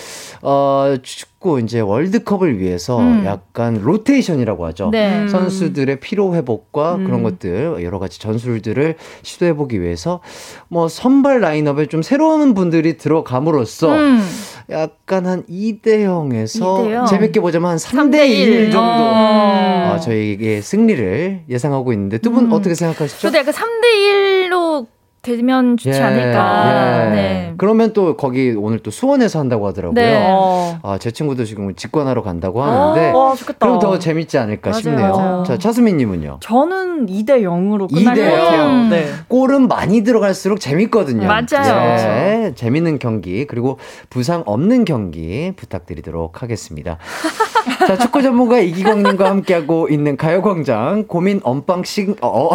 어 축 구 이제 월드컵을 위해서 음. 약간 로테이션이라고 하죠. 네. 음. 선수들의 피로 회복과 음. 그런 것들 여러 가지 전술들을 시도해 보기 위해서 뭐 선발 라인업에 좀 새로운 분들이 들어감으로써 음. 약간 한 2대 0에서 2대 0. 재밌게 보자면 한 3대 3대 1 1 정도 어. 어, 저희에게 승리를 예상하고 있는데 두분 음. 어떻게 생각하시죠? 저도 약간 3대 1로 되면 좋지 않을까. 예. 네. 그러면 또 거기 오늘 또 수원에서 한다고 하더라고요. 네. 어. 아, 제 친구도 지금 직관하러 간다고 하는데 와, 좋겠다. 그럼 더 재밌지 않을까 맞아요, 싶네요. 맞아요. 자, 차수민 님은요. 저는 2대 0으로 끝날 2대 것 0. 같아요. 음. 네. 골은 많이 들어갈수록 재밌거든요. 맞아요. 네, 재밌는 경기 그리고 부상 없는 경기 부탁드리도록 하겠습니다. 자, 축구 전문가 이기광 님과 함께하고 있는 가요 광장 고민 unboxing 어,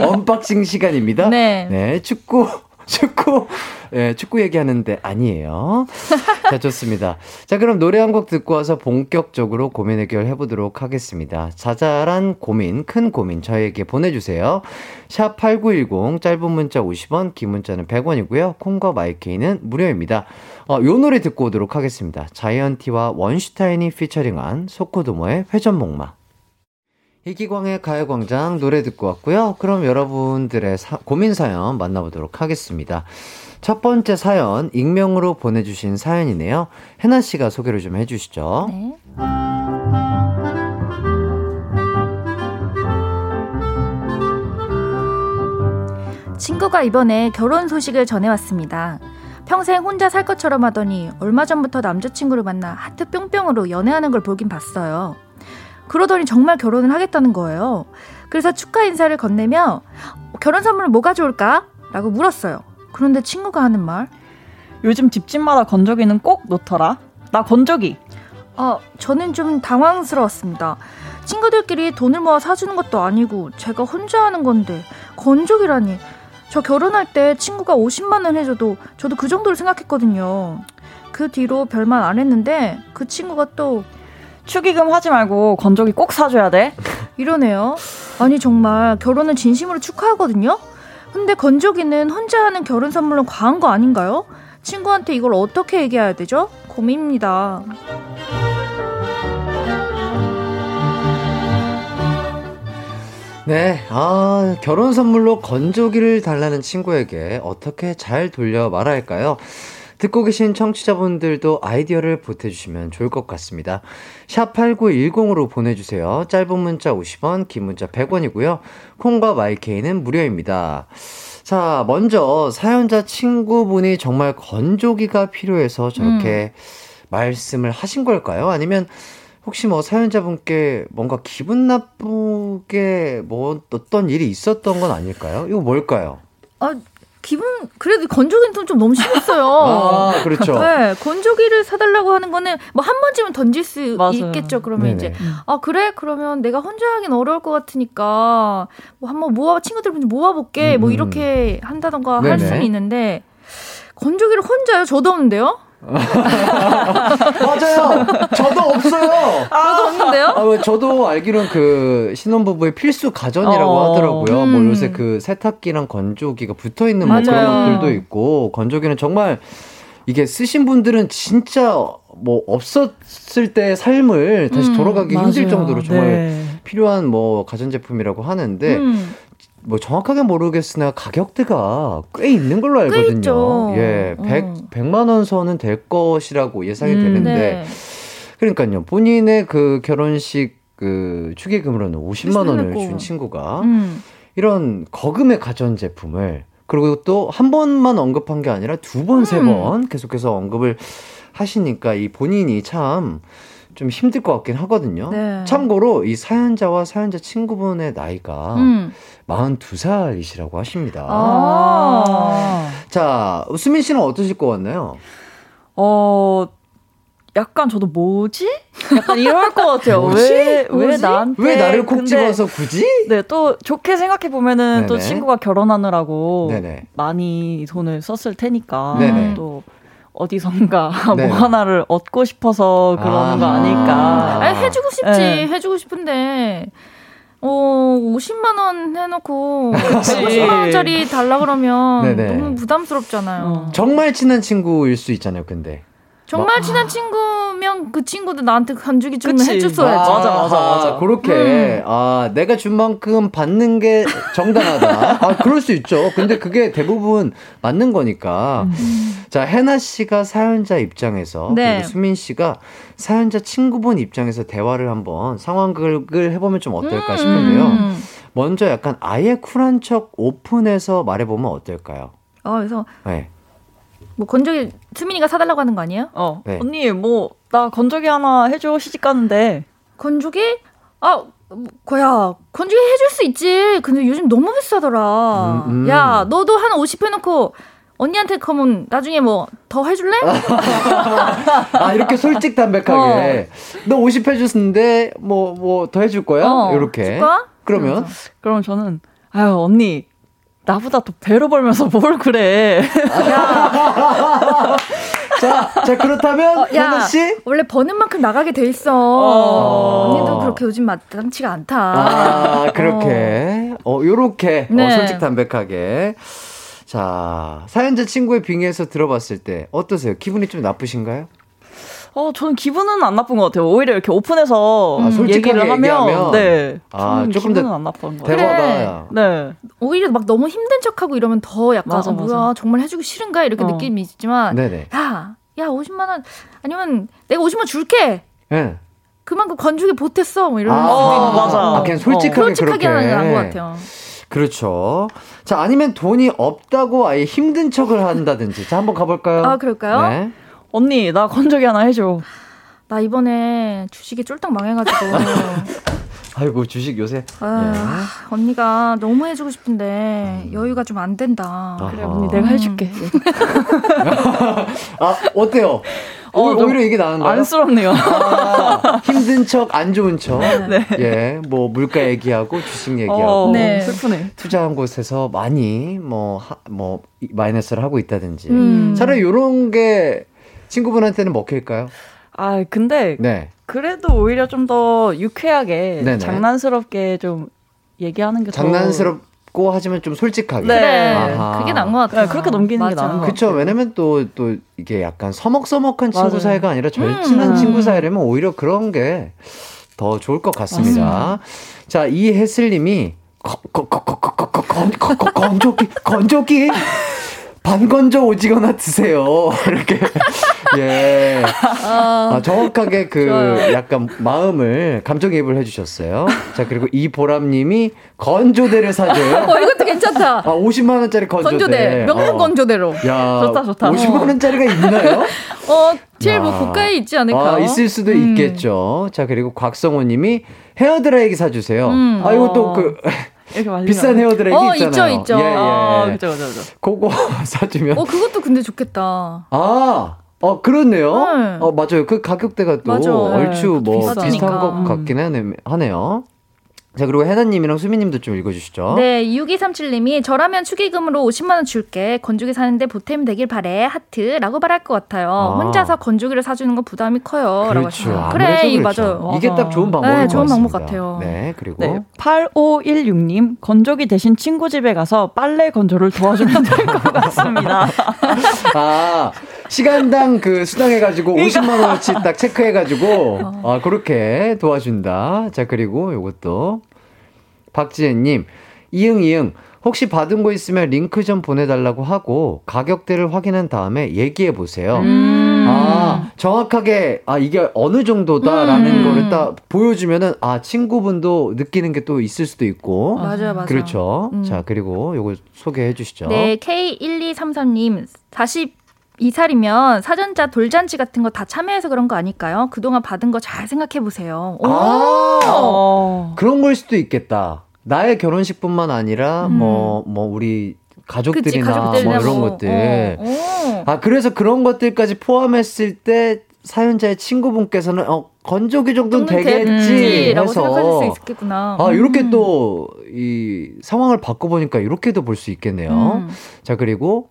unboxing 시간입니다. 네. 축구 축구 네, 축구 얘기하는데 아니에요. 자, 좋습니다. 자, 그럼 노래 한 곡 듣고 와서 본격적으로 고민 해결 해보도록 하겠습니다. 자잘한 고민, 큰 고민 저희에게 보내주세요. 샵 8910, 짧은 문자 50원, 긴 문자는 100원이고요. 콩과 마이케이는 무료입니다. 어, 요 노래 듣고 오도록 하겠습니다. 자이언티와 원슈타인이 피처링한 소코도모의 회전목마. 이기광의 가요광장 노래 듣고 왔고요. 그럼 여러분들의 사- 고민 사연 만나보도록 하겠습니다. 첫 번째 사연, 익명으로 보내주신 사연이네요. 혜나 씨가 소개를 좀 해주시죠. 네. 친구가 이번에 결혼 소식을 전해왔습니다. 평생 혼자 살 것처럼 하더니 얼마 전부터 남자친구를 만나 하트 뿅뿅으로 연애하는 걸 보긴 봤어요. 그러더니 정말 결혼을 하겠다는 거예요. 그래서 축하 인사를 건네며 결혼 선물은 뭐가 좋을까? 라고 물었어요. 그런데 친구가 하는 말, 요즘 집집마다 건조기는 꼭 놓더라. 나 건조기. 아, 저는 좀 당황스러웠습니다. 친구들끼리 돈을 모아 사주는 것도 아니고 제가 혼자 하는 건데 건조기라니. 저 결혼할 때 친구가 50만 원 해줘도 저도 그 정도를 생각했거든요. 그 뒤로 별말 안 했는데 그 친구가 또 축의금 하지 말고 건조기 꼭 사줘야 돼. 이러네요. 아니 정말 결혼은 진심으로 축하하거든요. 근데 건조기는 혼자 하는 결혼 선물로 과한 거 아닌가요? 친구한테 이걸 어떻게 얘기해야 되죠? 고민입니다. 네, 아, 결혼 선물로 건조기를 달라는 친구에게 어떻게 잘 돌려 말할까요? 듣고 계신 청취자분들도 아이디어를 보태주시면 좋을 것 같습니다. 샵8910으로 보내주세요. 짧은 문자 50원, 긴 문자 100원이고요. 콩과 마이케이는 무료입니다. 자, 먼저 사연자 친구분이 정말 건조기가 필요해서 저렇게 말씀을 하신 걸까요? 아니면 혹시 뭐 사연자분께 뭔가 기분 나쁘게 뭐 어떤 일이 있었던 건 아닐까요? 이거 뭘까요? 아, 기분 그래도 건조기는 좀- 좀 너무 심했어요. 아, 그렇죠. 네, 건조기를 사달라고 하는 거는 뭐 한 번쯤은 던질 수 맞아요. 있겠죠. 그러면 네네. 이제 아 그래 그러면 내가 혼자 하긴 어려울 것 같으니까 뭐 한번 모아 친구들 좀 모아볼게 음, 뭐 음. 이렇게 한다던가 할 네네. 수는 있는데 건조기를 혼자요? 저도 없는데요? 맞아요. 저도 없어요. 저도 없는데요? 아, 뭐 저도 알기로는 그 신혼부부의 필수 가전이라고 어. 하더라고요. 뭐 음. 요새 그 세탁기랑 건조기가 붙어 있는 뭐. 그런 것들도 있고 건조기는 정말 이게 쓰신 분들은 진짜 뭐 없었을 때 삶을 다시 음, 돌아가기 힘들 맞아요. 정도로 정말 네. 필요한 뭐 가전제품이라고 하는데 음. 뭐 정확하게 모르겠으나 가격대가 꽤 있는 걸로 꽤 알거든요. 예, 100, 어. 100만 원 선은 될 것이라고 예상이 음, 되는데 네. 그러니까요. 본인의 그 결혼식 그 축의금으로는 50만 원을. 준 친구가 음. 이런 거금의 가전 제품을 그리고 또 한 번만 언급한 게 아니라 두 번, 세 음. 번 계속해서 언급을 하시니까 이 본인이 참 좀 힘들 것 같긴 하거든요. 네. 참고로 이 사연자와 사연자 친구분의 나이가 음. 42살이시라고 하십니다. 아. 자, 수민 씨는 어떠실 것 같나요? 어, 약간 저도 뭐지? 약간 이럴 것 같아요. 뭐지? 왜, 왜 뭐지? 나한테. 왜 나를 콕 근데 집어서 굳이? 네, 또 좋게 생각해 보면은 또. 친구가 결혼하느라고 네네. 많이 돈을 썼을 테니까 네네. 또 어디선가 네네. 뭐 하나를 얻고 싶어서 그러는 거 아하. 아닐까. 아니, 해주고 싶지. 네. 해주고 싶은데, 어, 50만 원 해놓고, 그치. 50만 원짜리 달라 그러면 네네. 너무 부담스럽잖아요. 어. 정말 친한 친구일 수 있잖아요, 근데. 정말 친한 친구면 그 친구도 나한테 간주기 그치. 해줬어야지. 맞아, 맞아, 맞아. 그렇게, 음. 아, 내가 준 만큼 받는 게 정당하다. 아, 그럴 수 있죠. 근데 그게 대부분 맞는 거니까. 자, 해나 씨가 사연자 입장에서, 네. 그리고 수민 씨가 사연자 친구분 입장에서 대화를 한번 상황극을 해보면 좀 어떨까 싶은데요. 음. 먼저 약간 아예 쿨한 척 오픈해서 말해보면 어떨까요? 어, 그래서 네. 뭐 건조기 수민이가 사달라고 하는 거 아니에요? 어, 네. 언니, 뭐, 나 건조기 하나 해줘, 시집 가는데. 건조기? 아, 뭐, 거야 건조기 해줄 수 있지. 근데 요즘 너무 비싸더라. 음, 음. 야, 너도 한 50 해놓고 언니한테 그러면 나중에 뭐 더 해줄래? 아, 이렇게 솔직 담백하게. 너50 해줬는데, 뭐, 뭐, 더 해줄 거야? 어, 이렇게. 줄까? 그러면? 그럼 저는, 아유, 언니, 나보다 더 배로 벌면서 뭘 그래. 자, 자, 그렇다면, 어, 야, 씨? 원래 버는 만큼 나가게 돼 있어. 어. 언니도 그렇게 요즘 마땅치가 않다. 아, 그렇게. 어, 요렇게. 어, 네. 솔직 담백하게. 자, 사연자 친구의 빙의에서 들어봤을 때 어떠세요? 기분이 좀 나쁘신가요? 어, 저는 기분은 안 나쁜 것 같아요. 오히려 이렇게 오픈해서 아, 솔직하게 얘기를 하면, 얘기하면? 네. 아, 조금 더 기분은 안 나쁜 것 같아요. 대화가. 네. 오히려 막 너무 힘든 척하고 이러면 더 약간 맞아, 어, 뭐야 맞아. 정말 해주기 싫은가 이렇게 어. 느낌이 있지만 네네. 야, 야 50만 원 아니면 내가 50만 원 줄게. 예. 그만큼 건조기 보탰어 뭐 이런 아, 거죠. 맞아. 아, 그냥 솔직하게 솔직하게 그렇게. 하는 게 나은 것 같아요. 그렇죠. 자, 아니면 돈이 없다고 아예 힘든 척을 한다든지. 자, 한번 가볼까요? 아 그럴까요? 네. 언니, 나 건조기 하나 해줘. 나 이번에 주식이 쫄딱 망해가지고 아이고, 주식 요새. 아, 언니가 너무 해주고 싶은데 여유가 좀 안 된다. 아. 그래, 아하. 언니, 내가 해줄게. 아, 어때요? 어, 오, 좀 오히려 이게 나은가요? 안쓰럽네요. 아, 힘든 척, 안 좋은 척. 네. 예, 뭐, 물가 얘기하고, 주식 얘기하고. 어, 네. 슬프네. 투자한 곳에서 많이, 뭐, 하, 뭐, 이- 마이너스를 하고 있다든지. 음. 차라리 요런 게 친구분한테는 먹힐까요? 아, 근데 네. 그래도 오히려 좀 더 유쾌하게 네네. 장난스럽게 좀 얘기하는 게 더. 장난스럽고 하지만 좀 솔직하게. 네. 아하. 그게 나은 것 같아요. 네, 그렇게 넘기는 게 맞아. 나은 것 그쵸. 왜냐면 또, 또, 이게 약간 서먹서먹한 친구 맞아요. 사이가 아니라 절친한 음. 친구 사이라면 오히려 그런 게 더 좋을 것 같습니다. 자, 이혜슬 님이 건조기, 건조기. 반건조 오징어나 드세요. 이렇게. 예. 아, 정확하게 그 좋아요. 약간 마음을 감정이입을 해주셨어요. 자, 그리고 이보람님이 건조대를 사줘요. 어, 이것도 괜찮다. 아, 50만 원짜리 건조대. 건조대. 명문 어. 건조대로. 야, 좋다, 좋다. 50만 원짜리가 있나요? 어, 제일 뭐 야. 고가에 있지 않을까? 아, 있을 수도 음. 있겠죠. 자, 그리고 곽성호 님이 헤어드라이기 사주세요. 음. 아, 이거 또 그, 이렇게 말리면 비싼. 헤어드라이기 어, 있잖아요. 있죠, 있죠. 예, 예. 아, 그죠, 그죠, 그죠. 그거 사주면. 어, 그것도 근데 좋겠다. 아, 어, 그렇네요. 네. 어, 맞아요. 그 가격대가 또 맞아. 얼추 뭐 비싸니까. 비슷한 것 음. 같긴 하네, 하네요. 자, 그리고 해나님이랑 수미님도 좀 읽어주시죠. 네, 6237님이 저라면 축의금으로 50만원 줄게. 건조기 사는데 보탬 되길 바래. 하트라고 말할 것 같아요. 아. 혼자서 건조기를 사주는 건 부담이 커요. 라고 그렇죠. 아무래도 그래, 이 그렇죠. 맞아요. 이게 딱 좋은 방법인 네, 것 좋은 방법 같습니다. 같아요. 네, 그리고 네. 8516님, 건조기 대신 친구 집에 가서 빨래 건조를 도와주면 될 것 같습니다. 아, 시간당 그 수당해가지고 그러니까. 50만 원어치 딱 체크해가지고, 어. 아, 그렇게 도와준다. 자, 그리고 요것도. 박지혜님, 이응, 이응. 혹시 받은 거 있으면 링크 좀 보내달라고 하고, 가격대를 확인한 다음에 얘기해 보세요. 음. 아, 정확하게, 아, 이게 어느 정도다라는 음. 거를 딱 보여주면은, 아, 친구분도 느끼는 게 또 있을 수도 있고. 맞아요, 맞아요. 그렇죠. 음. 자, 그리고 요거 소개해 주시죠. 네, K1233님, 42살이면 사전자 돌잔치 같은 거 다 참여해서 그런 거 아닐까요? 그동안 받은 거 잘 생각해 보세요. 아, 어. 그런 걸 수도 있겠다. 나의 결혼식뿐만 아니라 뭐뭐 우리 가족들이나, 음. 그치, 뭐 이런 뭐, 것들. 어, 어. 아 그래서 그런 것들까지 포함했을 때 사연자의 친구분께서는 어 건조기 정도는 정도는 되겠지 되겠지라고 해서 생각하실 수 있겠구나. 아 이렇게 음. 또이 상황을 바꿔보니까 이렇게도 볼 수 있겠네요. 음. 자 그리고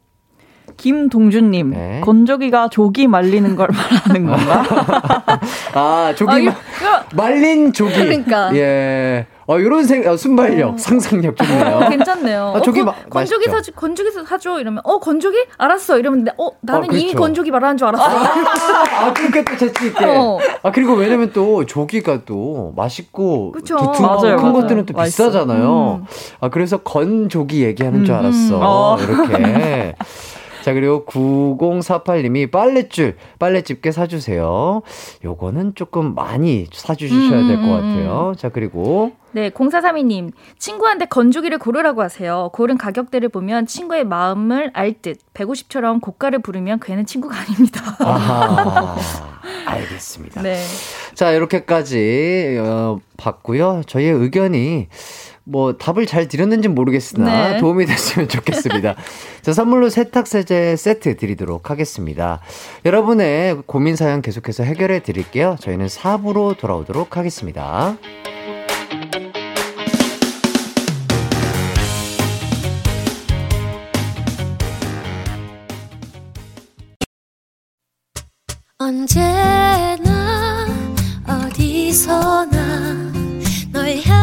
김동준님, 네. 건조기가 조기 말리는 걸 말하는 건가? 아 조기 아, 마- 이거- 말린 조기 그러니까. 예. 어 이런 생 어, 순발력 상상력 좋네요. 어, 괜찮네요. 아, 저기 어, 마- 건- 건조기 맛있죠? 사줘, 건조기 사줘 이러면 어 건조기 알았어 이러면 어 나는 어, 이미 그렇죠. 건조기 말하는 줄 알았어. 아, 그렇게 또 재치 있게. 어. 아, 그리고 왜냐면 또 조기가 또 맛있고 그쵸. 두툼하고 맞아요, 큰 맞아요. 것들은 또 맛있어. 비싸잖아요. 음. 아, 그래서 건조기 얘기하는 줄 음, 알았어. 음. 어. 이렇게. 자, 그리고 9048님이 빨랫줄, 빨래집게 사주세요. 요거는 조금 많이 사주셔야 될것 음, 음, 같아요. 자, 그리고. 네, 0432님. 친구한테 건조기를 고르라고 하세요. 고른 가격대를 보면 친구의 마음을 알 듯. 150처럼 고가를 부르면 걔는 친구가 아닙니다. 아하. 알겠습니다. 네. 자, 이렇게까지, 어, 봤고요. 저희의 의견이 뭐 답을 잘 드렸는지 모르겠으나 네. 도움이 됐으면 좋겠습니다. 자, 선물로 세탁 세제 세트 드리도록 하겠습니다. 여러분의 고민 사연 계속해서 해결해 드릴게요. 저희는 4부로 돌아오도록 하겠습니다. 언제나 어디서나 널 향한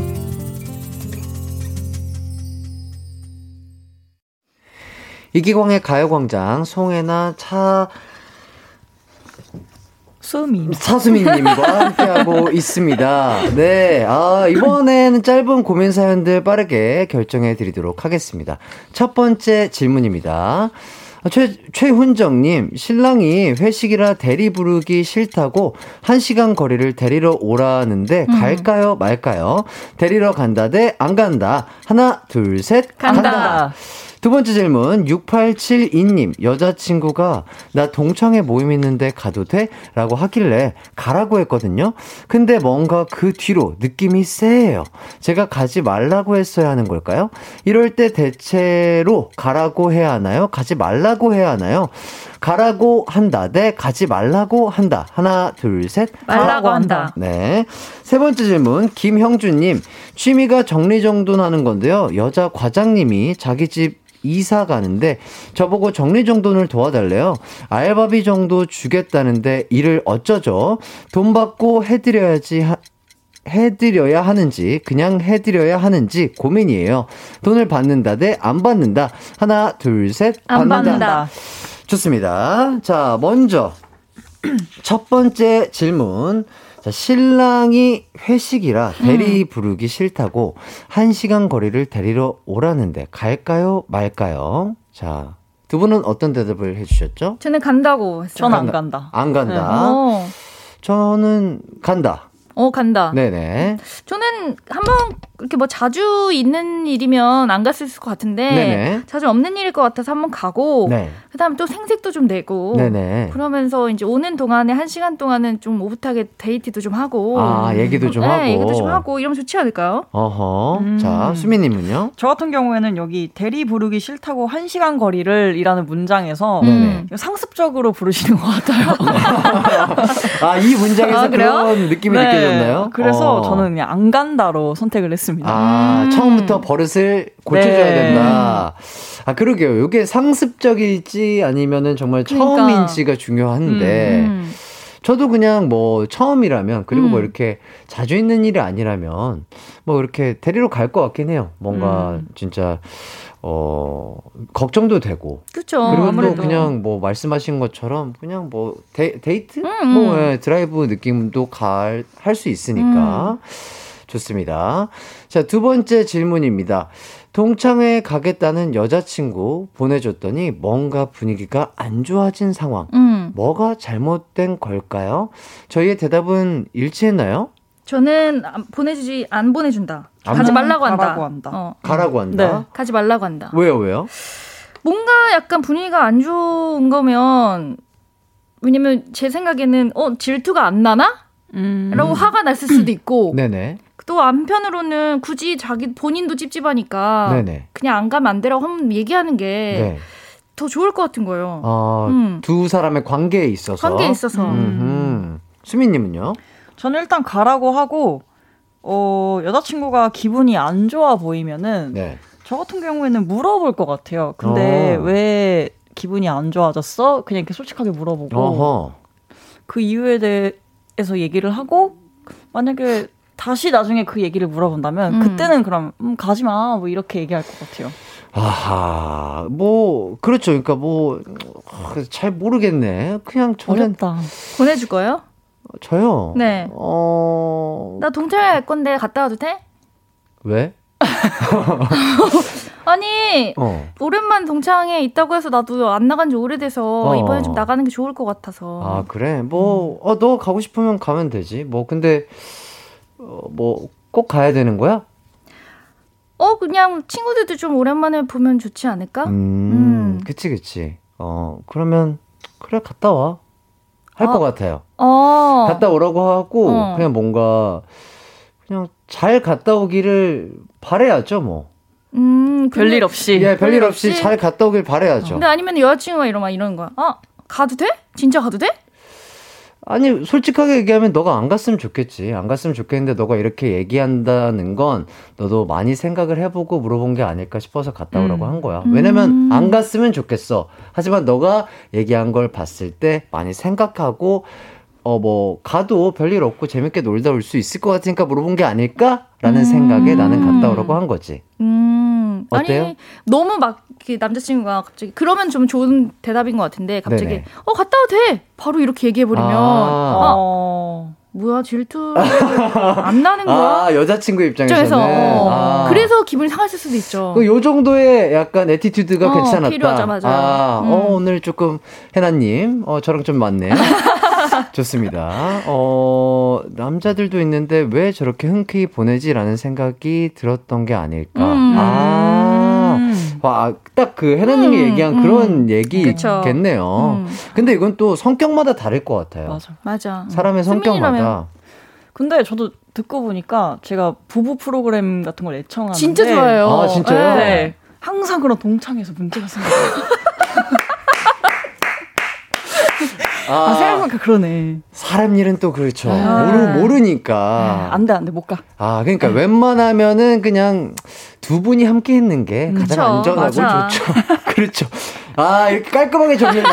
이기광의 가요광장 송혜나 차 수민. 사수민님과 함께하고 있습니다. 네, 아, 이번에는 짧은 고민 사연들 빠르게 결정해 드리도록 하겠습니다. 첫 번째 질문입니다. 최, 최훈정님, 신랑이 회식이라 대리 부르기 싫다고 한 시간 거리를 데리러 오라는데 갈까요, 말까요? 데리러 간다 대 안 간다. 하나, 둘, 셋, 간다. 두 번째 질문 6872님 여자친구가 나 동창회 모임 있는데 가도 돼? 라고 하길래 가라고 했거든요 근데 뭔가 그 뒤로 느낌이 쎄해요 제가 가지 말라고 했어야 하는 걸까요? 이럴 때 대체로 가라고 해야 하나요? 가지 말라고 해야 하나요? 가라고 한다 대 가지 말라고 한다 하나 둘 셋 말라고 한다. 네. 세 번째 질문, 김형준님. 취미가 정리정돈하는 건데요. 여자 과장님이 자기 집 이사 가는데 저보고 정리정돈을 도와달래요. 알바비 정도 주겠다는데 일을 어쩌죠? 돈 받고 해드려야지 하, 해드려야 하는지 그냥 해드려야 하는지 고민이에요. 돈을 받는다 대 안 받는다. 하나 둘셋안 받는다. 받는다. 좋습니다. 자 먼저 첫 번째 질문. 자, 신랑이 회식이라 대리 부르기 싫다고 한 시간 거리를 데리러 오라는데 갈까요 말까요? 자, 두 분은 어떤 대답을 해주셨죠? 저는 간다고 했어요. 전안 간다. 안 간다. 어, 저는 간다. 어 간다. 네네. 저는 한번 이렇게 뭐 자주 있는 일이면 안 갔을 것 같은데 네네. 자주 없는 일일 것 같아서 한번 가고 네. 그다음에 또 생색도 좀 내고 네네. 그러면서 이제 오는 동안에 한 시간 동안은 좀 오붓하게 데이트도 좀 하고 아, 얘기도 좀 네, 하고. 얘기도 좀 하고 이러면 좋지 않을까요? 어허. 음. 자, 수미님은요? 저 같은 경우에는 여기 대리 부르기 싫다고 한 시간 거리를 이라는 문장에서. 이거 상습적으로 부르시는 것 같아요. 아, 이 문장에서 아? 그런 느낌이 네. 느껴졌나요? 그래서 어. 저는 그냥 안 간다로 선택을 했습니다. 아, 음. 처음부터 버릇을 고쳐줘야 네. 된다. 아, 그러게요. 이게 상습적일지 아니면은 정말 그러니까. 처음인지가 중요한데, 음. 저도 그냥 뭐 처음이라면, 그리고 뭐 음. 이렇게 자주 있는 일이 아니라면, 뭐 이렇게 데리러 갈 것 같긴 해요. 뭔가 음. 진짜, 어, 걱정도 되고. 그렇죠. 그리고 아무래도 또 그냥 뭐 말씀하신 것처럼 그냥 뭐 데, 데이트? 음, 뭐 음. 예, 드라이브 느낌도 갈 할 수 있으니까 음. 좋습니다. 자, 두 번째 질문입니다. 동창회 가겠다는 여자친구 보내줬더니 뭔가 분위기가 안 좋아진 상황. 음. 뭐가 잘못된 걸까요? 저희의 대답은 일치했나요? 저는 안- 보내주지 안 보내준다. 안 가지 보- 말라고 한다. 가라고 한다. 어, 가라고 한다. 네. 가지 말라고 한다. 왜요, 왜요? 뭔가 약간 분위기가 안 좋은 거면 왜냐면 제 생각에는 어 질투가 안 나나? 음. 라고 화가 났을 수도 있고 네네. 또 한편으로는 굳이 자기 본인도 찝찝하니까 네네. 그냥 안 가면 안 되라고 한번 얘기하는 게더 네. 좋을 것 같은 거예요. 어, 음. 두 사람의 관계에 있어서. 관계에 있어서. 음흠. 수민님은요? 저는 일단 가라고 하고 어 여자친구가 기분이 안 좋아 보이면은 네. 저 같은 경우에는 물어볼 것 같아요. 근데 어. 왜 기분이 안 좋아졌어? 그냥 이렇게 솔직하게 물어보고 어허. 그 이유에 대해서 얘기를 하고 만약에 다시 나중에 그 얘기를 물어본다면 음. 그때는 그럼 음, 가지 마. 뭐 이렇게 얘기할 것 같아요. 아하, 뭐, 그렇죠. 그러니까 뭐, 잘 모르겠네. 그냥 저는, 어렵다. 보내줄 거예요? 저요. 네. 어, 나 동창회 갈 건데 갔다 와도 돼? 왜? 아니 어. 오랜만 동창회 있다고 해서 나도 안 나간 지 오래돼서 어. 이번에 좀 나가는 게 좋을 것 같아서. 아, 그래? 뭐, 어, 너 가고 싶으면 가면 되지. 뭐, 근데, 어, 뭐, 꼭 가야 되는 거야? 어 그냥 친구들도 좀 오랜만에 보면 좋지 않을까? 음, 음. 그치, 그치. 어, 그러면, 그래, 갔다 와. 할 어. 것 같아요. 어. 갔다 오라고 하고, 어. 그냥 뭔가, 그냥 잘 갔다 오기를 바래야죠, 뭐. 음, 근데- 별일 없이. 예, 별일 별일 없이 없이? 잘 갔다 오길 바래야죠. 근데 아니면 여자친구가 이러면 이러는 거야. 아 가도 돼? 진짜 가도 돼? 아니, 솔직하게 얘기하면 너가 안 갔으면 좋겠지. 안 갔으면 좋겠는데 너가 이렇게 얘기한다는 건 너도 많이 생각을 해보고 물어본 게 아닐까 싶어서 갔다 오라고 한 거야. 왜냐면 음. 안 갔으면 좋겠어. 하지만 너가 얘기한 걸 봤을 때 많이 생각하고 어, 뭐, 가도 별일 없고 재밌게 놀다 올 수 있을 것 같으니까 물어본 게 아닐까라는 음. 생각에 나는 갔다 오라고 한 거지. 음. 어때요? 아니 너무 막 이렇게 남자친구가 갑자기 그러면 좀 좋은 대답인 것 같은데 갑자기 네네. 어 갔다 와도 돼. 바로 이렇게 얘기해 버리면 아. 아, 어. 뭐야 질투 안 나는 거야? 아, 여자친구 입장에서는. 입장에서 어. 아. 그래서 기분이 상했을 수도 있죠. 그요 정도의 약간 attitude가 어, 괜찮았다. 필요하죠, 맞아요. 아, 음. 어, 오늘 조금 해나님, 어, 저랑 좀 맞네요. 좋습니다. 어, 남자들도 있는데 왜 저렇게 흔쾌히 보내지라는 생각이 들었던 게 아닐까. 음. 아, 음. 와, 딱 그 해나님이 음, 얘기한 음. 그런. 얘기겠네요. 음, 근데 이건 또 성격마다 다를 것 같아요. 맞아. 맞아. 사람의 성격마다. 근데 저도 듣고 보니까 제가 부부 프로그램 같은 걸 애청하는데 진짜 좋아요. 아, 진짜요? 네. 항상 그런 동창에서 문제가 생겨요. 아, 생각해보니까 그러네. 사람 일은 또 그렇죠. 아. 모르, 모르니까. 안 돼, 안 돼, 못 가. 아, 그러니까 웬만하면은 그냥 두 분이 함께 했는 게 가장 그쵸, 안전하고 맞아. 좋죠. 그렇죠. 아, 이렇게 깔끔하게 정리해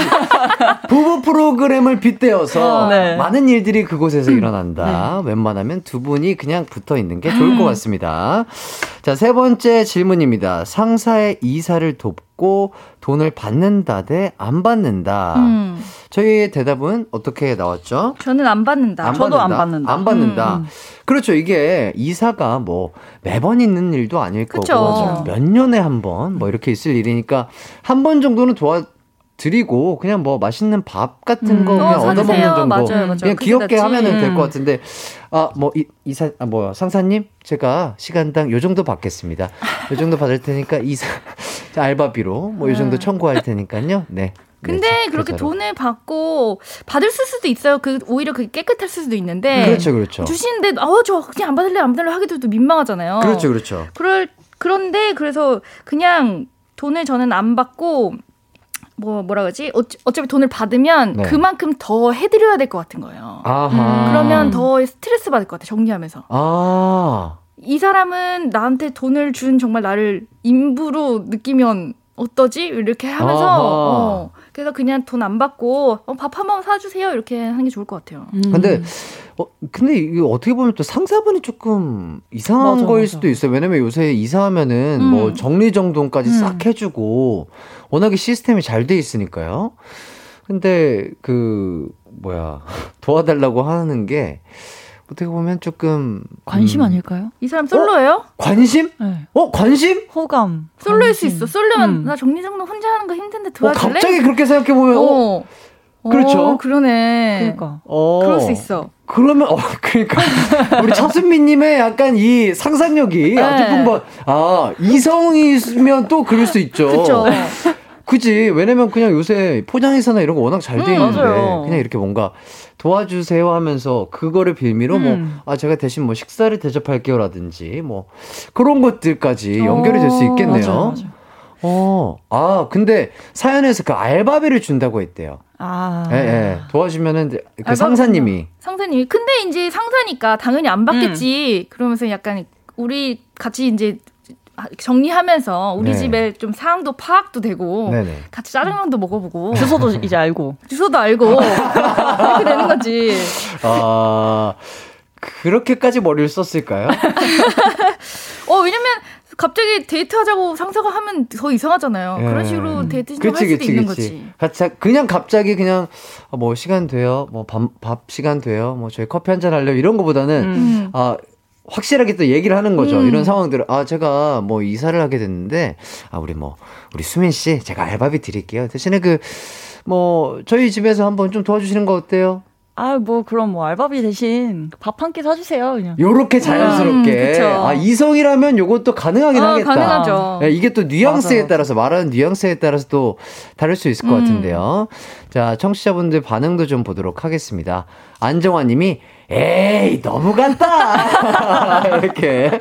부부 프로그램을 빗대어서 어, 네. 많은 일들이 그곳에서 일어난다. 웬만하면 두 분이 그냥 붙어 있는 게 좋을 것 같습니다. 자, 세 번째 질문입니다. 상사의 이사를 돕고 돈을 받는다 대 안 받는다. 음. 저희의 대답은 어떻게 나왔죠? 저는 안 받는다. 저도 안 받는다. 안 받는다. 음. 그렇죠. 이게 이사가 뭐 매번 있는 일도 아닐. 거고 맞아요. 몇 년에 한 번 뭐 이렇게 있을 일이니까 한 번 정도는 도와 드리고 그냥 뭐 맛있는 밥 같은 거 음. 그냥 어, 얻어 먹는 사주세요. 정도 맞아요, 맞아요. 그냥 귀엽게 낫지. 하면은 될 음. 것 같은데 아뭐 이사 아 뭐야 상사님 제가 시간당 요 정도 받겠습니다 요 정도 받을 테니까 이사 자, 알바비로 뭐 요 정도 청구할 테니까요 네 네, 근데 저- 그렇게 계좌로. 돈을 받고 받을 수도 있어요. 그 오히려 그게 깨끗할 수도 있는데 그렇죠 그렇죠 주시는데 어저 그냥 안 받을래 안 받을래 하기도 또 민망하잖아요. 그렇죠 그렇죠 그럴 그런데 그래서 그냥 돈을 저는 안 받고 뭐 뭐라 그러지 어, 어차피 돈을 받으면 네. 그만큼 더 해드려야 될 것 같은 거예요. 아하 그러면 더 스트레스 받을 것 같아 정리하면서 아 이 사람은 나한테 돈을 준 정말 나를 인부로 느끼면 어떠지 이렇게 하면서. 어, 그래서 그냥 돈 안 받고 어, 밥 한 번 사주세요 이렇게 하는 게 좋을 것 같아요. 음. 근데 어 근데 이게 어떻게 보면 또 상사분이 조금 이상한 맞아, 거일 맞아. 수도 있어요. 왜냐면 요새 이사하면은 음. 뭐 정리정돈까지 음. 싹 해주고 워낙에 시스템이 잘 돼 있으니까요. 근데 그 뭐야 도와달라고 하는 게 어떻게 보면 조금 관심 음, 아닐까요? 이 사람 솔로예요? 관심? 네. 어 관심? 호감. 솔로일 수 관심. 있어. 솔로면 음. 나 정리정돈 혼자 하는 거 힘든데 어, 도와줄래? 갑자기 그렇게 생각해 보면 어, 어. 그렇죠. 어, 그러네. 그러니까. 어. 그럴 수 있어. 그러면 어 그러니까 우리 차순미님의 약간 이 상상력이 네. 아주 풍부. 아 이성이면 또 그럴 수 있죠. 그렇죠. 그지. 왜냐면 그냥 요새 포장회사나 이런 거 워낙 잘돼 음, 있는데 맞아요. 그냥 이렇게 뭔가 도와주세요 하면서 그거를 빌미로 음. 뭐아 제가 대신 뭐 식사를 대접할게요라든지 뭐 그런 것들까지 연결이 될 수 있겠네요. 맞아요, 맞아요. 어. 아 근데 사연에서 그 알바비를 준다고 했대요. 아. 예, 예. 도와주면은 그 알바비는요? 상사님이 상사님이 근데 이제 상사니까 당연히 안 받겠지. 그러면서 약간 우리 같이 이제 정리하면서 우리 네. 집에 좀 상황도 파악도 되고 네네. 같이 짜장면도 먹어보고 주소도 이제 알고. 주소도 알고 이렇게 되는 거지. 아, 그렇게까지 머리를 썼을까요? 어 왜냐면 갑자기 데이트하자고 상사가 하면 더 이상하잖아요. 그런 식으로 데이트 신청할 수도 있는 거지. 같이 그냥 갑자기 그냥 아, 뭐 시간 돼요, 뭐 밥 밥 시간 돼요, 뭐 저희 커피 한 잔 할래요 이런 거보다는 음. 아 확실하게 또 얘기를 하는 거죠. 음. 이런 상황들을 아 제가 뭐 이사를 하게 됐는데 아 우리 뭐 우리 수민 씨 제가 알바비 드릴게요. 대신에 그 뭐 저희 집에서 한번 좀 도와주시는 거 어때요? 아, 뭐, 그럼 뭐, 알바비 대신 밥 한 끼 사주세요, 그냥. 요렇게 자연스럽게. 음. 아, 이성이라면 요것도 가능하긴 어, 하겠다. 가능하죠. 네, 이게 또 뉘앙스에 맞아, 맞아. 따라서, 말하는 뉘앙스에 따라서 또 다를 수 있을 것 음. 같은데요. 자, 청취자분들 반응도 좀 보도록 하겠습니다. 안정화 님이, 에이, 너무 같다! 이렇게.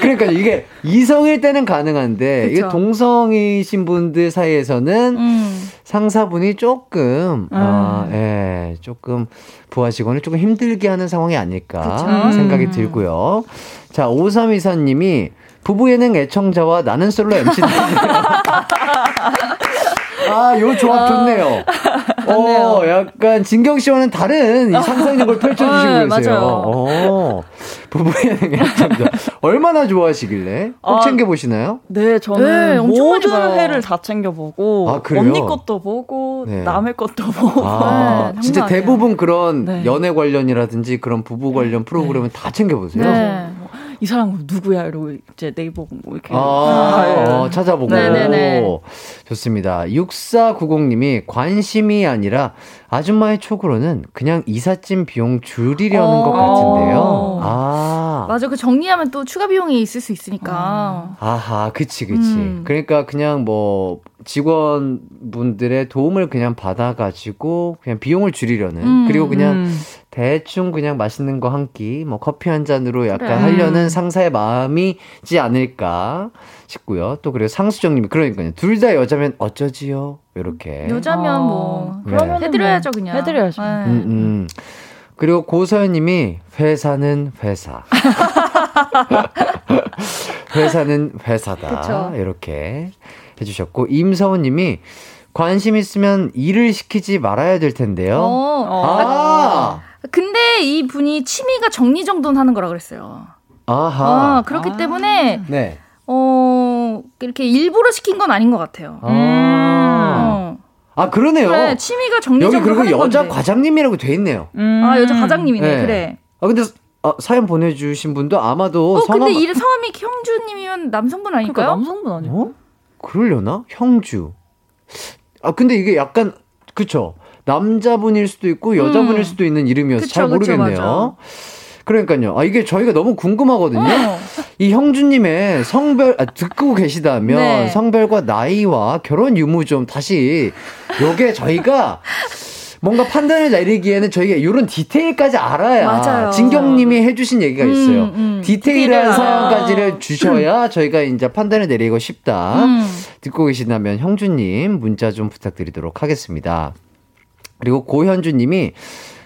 그러니까 이게 이성일 때는 가능한데, 이게 그쵸. 동성이신 분들 사이에서는 음. 상사분이 조금, 아, 예, 조금 부하 직원을 조금 힘들게 하는 상황이 아닐까 그쵸. 생각이 음. 들고요. 자, 5324님이 부부 예능 애청자와 나는 솔로 MC 아, 요 조합 좋네요. 어, 약간 진경 씨와는 다른 이 상상력을 펼쳐주시고 네, 계세요. 맞아요. 어, 부부 예능 애청자. 얼마나 좋아하시길래? 꼭 아, 챙겨 보시나요? 네, 저는 네, 모든. 회를 다 챙겨 보고, 아, 그래요? 언니 것도 보고, 네. 남의 것도 보고. 아, 네, 진짜. 대부분 그런 네. 연애 관련이라든지 그런 부부 관련 프로그램은 다 챙겨 보세요. 네. 이 사람 누구야? 이러고 이제 네이버 뭐 이렇게. 아, 예. 어, 찾아보고. 네네네. 좋습니다. 6490님이 관심이 아니라 아줌마의 촉으로는 그냥 이삿짐 비용 줄이려는 어. 것 같은데요. 아. 맞아. 그 정리하면 또 추가 비용이 있을 수 있으니까. 아하, 그치, 그치. 음. 그러니까 그냥 뭐, 직원분들의 도움을 그냥 받아가지고 그냥 비용을 줄이려는 음, 그리고 그냥 음. 대충 그냥 맛있는 거 한 끼, 뭐 커피 한 잔으로 약간 그래. 하려는 상사의 마음이지 않을까 싶고요. 또 그리고 상수정님이 그러니까요. 둘 다 여자면 어쩌지요? 이렇게. 여자면 아, 뭐 그러면은 해드려야죠 그냥. 해드려야죠. 네. 음, 음. 그리고 고서연님이 회사는 회사. 회사는 회사다. 그쵸. 이렇게 해주셨고 임서훈님이 관심 있으면 일을 시키지 말아야 될 텐데요. 어. 아, 근데 이 분이 취미가 정리정돈하는 거라 그랬어요. 아하. 어, 그렇기 때문에 네. 어 이렇게 일부러 시킨 건 아닌 것 같아요. 아, 어. 아 그러네요. 그래 취미가 여기 정리정돈 그리고 하는 여자 건데. 과장님이라고 돼 있네요. 음. 아 여자 과장님이네. 네. 그래. 아 근데 아, 사연 보내주신 분도 아마도 어 성함 근데 이 성함이 형주님이면 남성분 그러니까 아닐까요? 남성분 아니에요? 어? 그러려나? 형주. 아, 근데 이게 약간, 그쵸. 남자분일 수도 있고 여자분일 음. 수도 있는 이름이어서 그쵸, 잘 그쵸, 모르겠네요. 그러니까요. 아, 이게 저희가 너무 궁금하거든요. 어. 이 형주님의 성별, 아, 듣고 계시다면 네. 성별과 나이와 결혼 유무 좀 다시 요게 저희가 뭔가 판단을 내리기에는 저희가 이런 디테일까지 알아야 맞아요. 진경님이 해주신 얘기가 있어요. 음, 음. 디테일한 사연까지를 알아야. 주셔야 저희가 이제 판단을 내리고 싶다. 음. 듣고 계신다면 형주님 문자 좀 부탁드리도록 하겠습니다. 그리고 고현주님이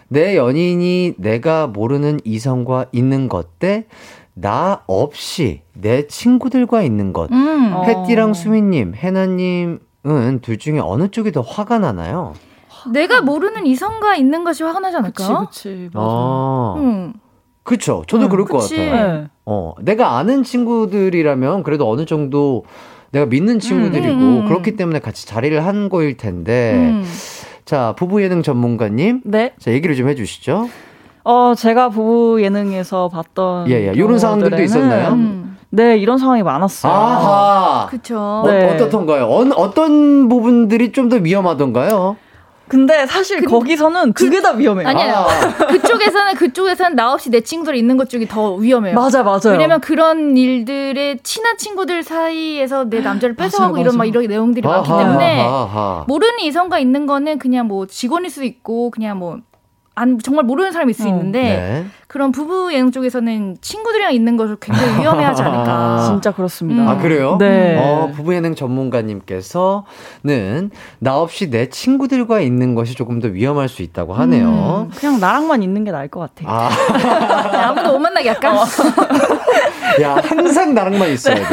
내 연인이 내가 모르는 이성과 있는 것대나 없이 내 친구들과 있는 것. 음. 어. 햇띠랑 수민님, 해나님은 둘 중에 어느 쪽이 더 화가 나나요? 내가 모르는 이성과 있는 것이 화가 나지 그치, 않을까? 그치. 맞아. 아, 음. 그쵸. 저도 음, 그럴 것 그치. 같아요. 네. 어, 내가 아는 친구들이라면 그래도 어느 정도 내가 믿는 친구들이고 음, 음. 그렇기 때문에 같이 자리를 한 거일 텐데. 음. 자, 부부 예능 전문가님. 네. 자, 얘기를 좀 해주시죠. 어, 제가 부부 예능에서 봤던. 예, 예. 요런 상황들도 있었나요? 음. 네, 이런 상황이 많았어요. 아하. 그쵸. 어, 네. 어떻던가요? 어, 어떤 부분들이 좀 더 위험하던가요? 근데 사실 거기서는 두개다 위험해요. 아니에요. 아. 그쪽에서는 그쪽에서는 나 없이 내 친구들이 있는 것 쪽이 더 위험해요. 맞아, 맞아요. 왜냐면 그런 일들에 친한 친구들 사이에서 내 남자를 뺏어가고 이런 막. 이런 내용들이 많기 아하, 때문에 아하. 모르는 이성과 있는 거는 그냥 뭐 직원일 수도 있고 그냥 뭐 안 정말 모르는 사람일 수 어. 있는데 네. 그런 부부 예능 쪽에서는 친구들이랑 있는 것을 굉장히 위험해하지 않을까. 진짜 그렇습니다. 음. 아, 그래요? 네. 어, 부부 예능 전문가님께서는 나 없이 내 친구들과 있는 것이 조금 더 위험할 수 있다고 하네요. 그냥 나랑만 있는 게 나을 것 같아. 아, 야, 아무도 못 만나게 할까? 야, 항상 나랑만 있어야 돼.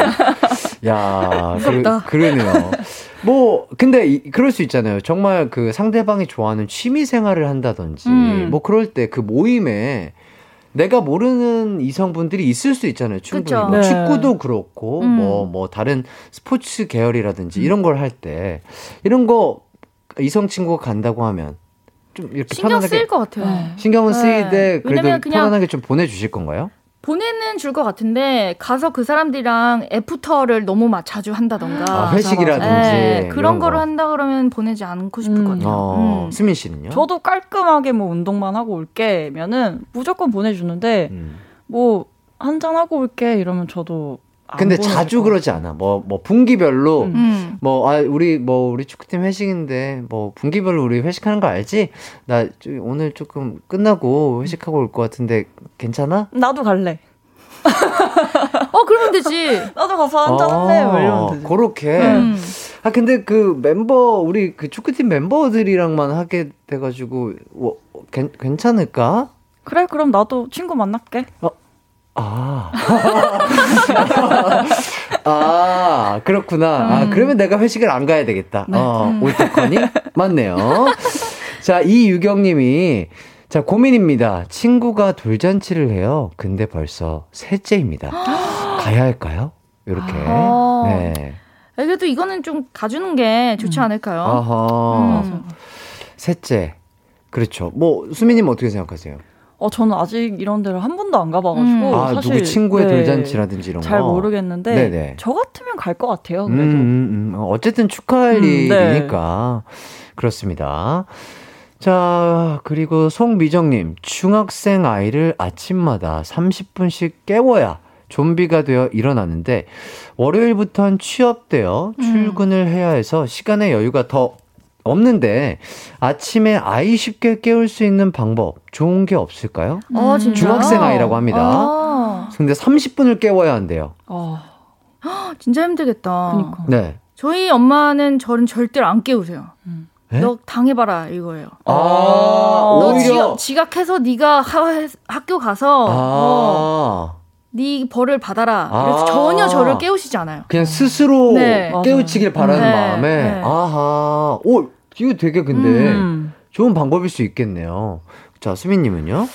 야. 그, 그러네요. 뭐, 근데, 이, 그럴 수 있잖아요. 정말 그 상대방이 좋아하는 취미 생활을 한다든지, 음. 뭐, 그럴 때 그 모임에 내가 모르는 이성분들이 있을 수 있잖아요. 충분히. 뭐 네. 축구도 그렇고, 음. 뭐, 뭐, 다른 스포츠 계열이라든지 이런 걸 할 때, 이런 거 이성 친구가 간다고 하면 좀 이렇게 신경 편안하게. 쓰일 것 같아요. 네. 신경은 네. 쓰이되 그래도 편안하게 좀 보내주실 건가요? 보내는 줄 것 같은데 가서 그 사람들이랑 애프터를 너무 막 자주 한다던가 아, 회식이라든지 네, 그런 거를 거. 한다 그러면 보내지 않고 싶을 것 음. 같아요. 어, 음. 수민 씨는요? 저도 깔끔하게 뭐 운동만 하고 올게면은 무조건 보내주는데 음. 뭐 한잔 하고 올게 이러면 저도 안 근데 자주 것 그러지 않아. 뭐, 뭐, 분기별로, 음. 음. 뭐, 아, 우리, 뭐, 우리 축구팀 회식인데, 뭐, 분기별로 우리 회식하는 거 알지? 나 저- 오늘 조금 끝나고 회식하고 올 것 같은데, 괜찮아? 나도 갈래. 어 그러면 되지. 나도 가서 한잔 할래. 뭐 이러면 되지. 아, 그렇게. 음. 아, 근데 그 멤버, 우리 그 축구팀 멤버들이랑만 하게 돼가지고, 뭐, 괜, 괜찮을까? 그래 그럼 나도 친구 만날게. 아. 아, 그렇구나. 아, 그러면 내가 회식을 안 가야 되겠다. 어, 옳다커니? 맞네요. 자, 이유경 님이, 자, 고민입니다. 친구가 돌잔치를 해요. 근데 벌써 셋째입니다. 가야 할까요? 이렇게. 아. 네. 그래도 이거는 좀 가주는 게 좋지 않을까요? 아하. 음. 셋째. 그렇죠. 뭐, 수미님 어떻게 생각하세요? 어 저는 아직 이런 데를 한 번도 안 가봐가지고 음. 아, 사실 누구 친구의 네, 돌잔치라든지 이런 잘 거. 모르겠는데 네네. 저 같으면 갈 것 같아요. 음, 그래도. 음, 음. 어, 어쨌든 축하할 음, 네. 일이니까. 그렇습니다. 자, 그리고 송미정님, 중학생 아이를 아침마다 30분씩 깨워야 좀비가 되어 일어나는데 월요일부터는 취업되어 출근을 해야 해서 시간의 여유가 더 없는데 아침에 아이 쉽게 깨울 수 있는 방법 좋은 게 없을까요? 어, 진짜요? 중학생 아이라고 합니다. 아, 근데 30분을 깨워야 한대요. 어, 진짜 힘들겠다. 그니까. 네. 저희 엄마는 저는 절대로 안 깨우세요. 네? 너 당해봐라 이거예요. 아, 너 오히려 지각, 지각해서 네가 하- 학교 가서 어, 아, 네 벌을 받아라. 아. 그래서 전혀 저를 깨우시지 않아요. 그냥 스스로 네. 깨우치길 바라는 네, 마음에 네. 아하. 오, 이거 되게 근데 음. 좋은 방법일 수 있겠네요. 자, 수민 님은요?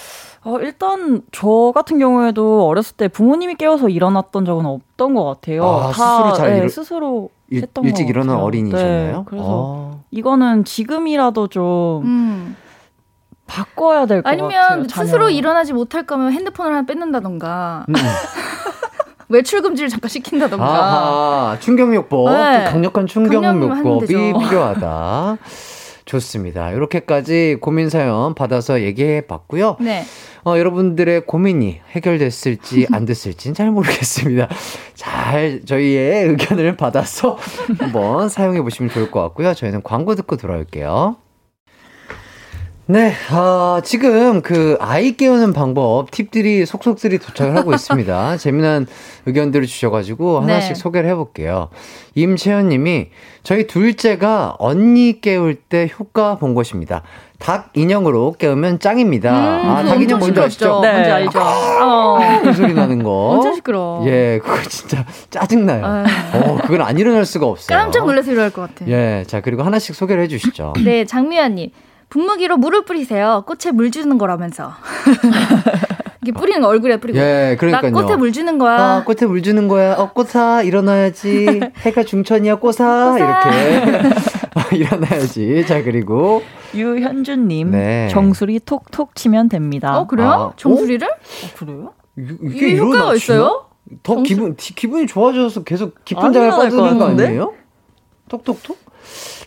어, 일단 저 같은 경우에도 어렸을 때 부모님이 깨워서 일어났던 적은 없던 것 같아요. 아, 다 스스로 잘 네, 일어- 스스로 일, 했던 일찍 것 일어난. 어린이셨나요? 네, 그래서 아. 이거는 지금이라도 좀 음. 바꿔야 될 것 같아요. 아니면. 스스로 일어나지 못할 거면 핸드폰을 하나 뺏는다던가 음. 외출 금지를 잠깐 시킨다던가. 아하, 충격요법. 네. 좀 강력한 충격요법이. 필요하다. 좋습니다. 이렇게까지 고민 사연 받아서 얘기해 봤고요. 네. 어, 여러분들의 고민이 해결됐을지 안 됐을지는 잘 모르겠습니다. 잘 저희의 의견을 받아서 한번 사용해 보시면 좋을 것 같고요. 저희는 광고 듣고 돌아올게요. 네, 아, 지금 그 아이 깨우는 방법 팁들이 속속들이 도착을 하고 있습니다. 재미난 의견들을 주셔가지고 하나씩 네. 소개를 해볼게요. 임채연 님이 저희 둘째가 언니 깨울 때 효과 본 것입니다. 닭 인형으로 깨우면 짱입니다. 아, 닭 인형 뭔지 아시죠? 네. 뭔지 알죠. 어. 그 소리 나는 거. 엄청 시끄러워. 예, 그거 진짜 짜증나요. 아유. 어, 그건 안 일어날 수가 없어요. 깜짝 놀라서 이럴 것 같아. 예, 자, 그리고 하나씩 소개를 해주시죠. 네, 장미연님. 분무기로 물을 뿌리세요. 꽃에 물 주는 거라면서. 이게 뿌리는 거 얼굴에 뿌리고. 예, 그러니까요. 나 꽃에 물 주는 거야. 아, 꽃에 물 주는 거야. 어, 꽃아, 일어나야지. 해가 중천이야, 꽃아. 꽃아. 이렇게. 일어나야지. 자, 그리고. 유현주님 네. 정수리 톡톡 치면 됩니다. 어, 그래요? 아, 정수리를? 어, 그래요? 이- 이게 효과가? 있어요? 더 정수- 기분, 기- 기분이 좋아져서 계속 깊은 안 잠에 빠지는 거? 아니에요? 톡톡톡?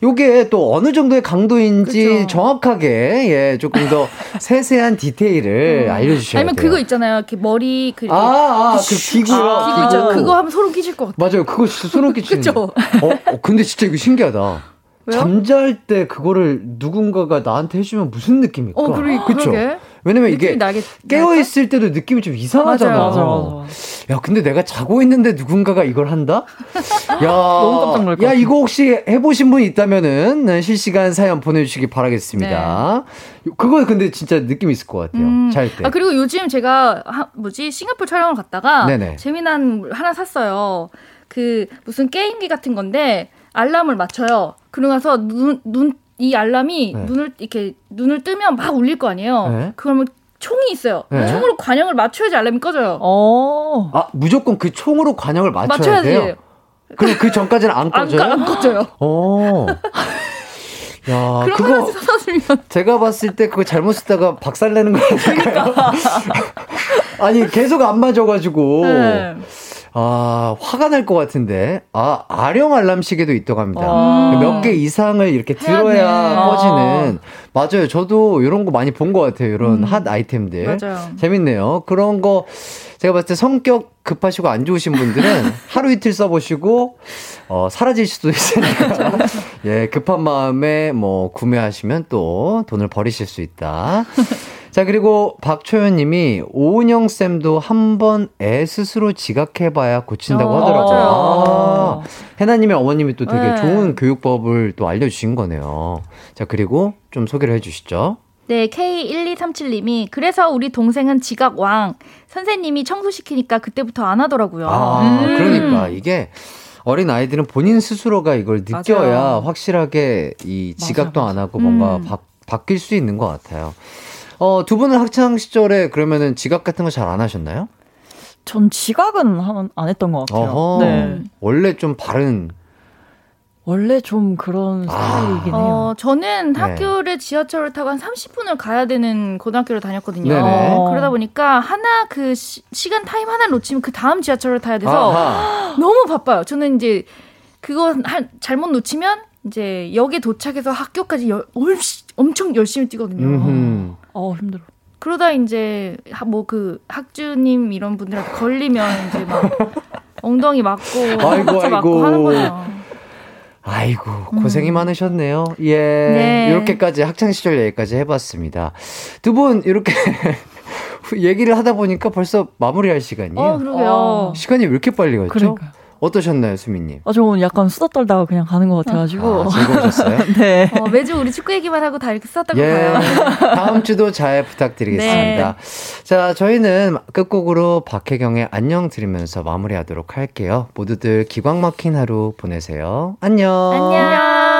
요게 또 어느 정도의 강도인지 그쵸. 정확하게, 예, 조금 더 세세한 디테일을 알려주셔야 음. 아니면 돼요. 그거 있잖아요. 이렇게 머리 그 아, 아, 그 기구요. 아, 기구 있잖아. 그거 하면 소름 끼칠 것 같아. 맞아요. 그거 진짜 소름 끼치는. 그쵸? 어, 어, 근데 진짜 이거 신기하다. 왜요? 잠잘 때 그거를 누군가가 나한테 해주면 무슨 느낌일까? 어, 그러, 그쵸? 그러게. 왜냐면 이게 나게 깨어 있을 때도 느낌이 좀 이상하잖아. 맞아, 맞아. 야, 근데 내가 자고 있는데 누군가가 이걸 한다? 야, 너무 깜짝 것 야. 이거 혹시 해보신 분 있다면은 네, 실시간 사연 보내주시기 바라겠습니다. 그거 근데 진짜 느낌 있을 것 같아요. 음. 잘 때. 아 그리고 요즘 제가 하, 뭐지 싱가포르 촬영을 갔다가 네네. 재미난 물 하나 샀어요. 그 무슨 게임기 같은 건데 알람을 맞춰요. 그러고 나서 눈 눈 이 알람이 네. 눈을 이렇게 눈을 뜨면 막 울릴 거 아니에요. 네. 그러면 총이 있어요. 네. 총으로 관형을 맞춰야지 알람이 꺼져요. 어. 아, 무조건 그 총으로 관역을 맞춰야 맞춰야지. 돼요? 그럼 그 전까지는 안 안, 꺼져요? 꺼- 안 꺼져요. 어. 야, 거 그거 제가 봤을 때 그거 잘못 쓰다가 박살 내는 거 아닐까요? 아니, 계속 안 맞아가지고. 네. 아, 화가 날 것 같은데. 아, 아령 알람 시계도 있다고 합니다. 아. 몇개 이상을 이렇게 들어야 돼. 꺼지는. 맞아요. 저도 이런 거 많이 본 것 같아요. 이런 핫 아이템들. 맞아요. 재밌네요. 그런 거 제가 봤을 때 성격 급하시고 안 좋으신 분들은 하루 이틀 써보시고 어, 사라질 수도 있으니까 예 급한 마음에 뭐 구매하시면 또 돈을 버리실 수 있다. 자 그리고 박초연 님이 오은영 쌤도 한번 애 스스로 지각해봐야 고친다고 어, 하더라고요. 아, 해나님의 어머님이 또 되게 네. 좋은 교육법을 또 알려주신 거네요. 자 그리고 좀 소개를 해주시죠. 네, K1237님이 그래서 우리 동생은 지각 왕. 선생님이 청소시키니까 그때부터 안 하더라고요. 아, 음. 그러니까 이게 어린 아이들은 본인 스스로가 이걸 느껴야 맞아요. 확실하게 이 지각도 안 하고 뭔가 음. 바, 바뀔 수 있는 것 같아요. 어, 두 분은 학창 시절에 그러면은 지각 같은 거 잘 안 하셨나요? 전 지각은 한- 안 했던 것 같아요. 어허. 네. 원래 좀 바른 원래 좀 그런 스타일이긴 해요. 어, 저는 네. 학교를 지하철을 타고 한 30분을 가야 되는 고등학교를 다녔거든요. 네네. 그러다 보니까 하나 그 시, 간 타임 하나 놓치면 그 다음 지하철을 타야 돼서 아하. 너무 바빠요. 저는 이제 그거 한, 잘못 놓치면 이제 역에 도착해서 학교까지 열, 엄청 열심히 뛰거든요. 음흠. 어 힘들어. 그러다 이제 뭐 그 학주님 이런 분들한테 걸리면 이제 막 엉덩이 맞고 아이고, 아이고. 하는 거죠. 아이고 고생이 많으셨네요. 예, 음. 네. 이렇게까지 학창 시절 얘기까지 해봤습니다. 두 분 이렇게 얘기를 하다 보니까 벌써 마무리할 시간이에요. 어, 그러게요. 어. 시간이 왜 이렇게 빨리 갔죠? 그러니까요. 어떠셨나요, 수민님? 아, 저는 약간 수다 떨다가 그냥 가는 것 같아가지고. 아, 즐거우셨어요? 네. 어, 매주 우리 축구 얘기만 하고 다 이렇게 썼다고 예, 봐요. 다음 주도 잘 부탁드리겠습니다. 네. 자, 저희는 끝곡으로 박혜경의 안녕 들으면서 마무리하도록 할게요. 모두들 기광 막힌 하루 보내세요. 안녕. 안녕.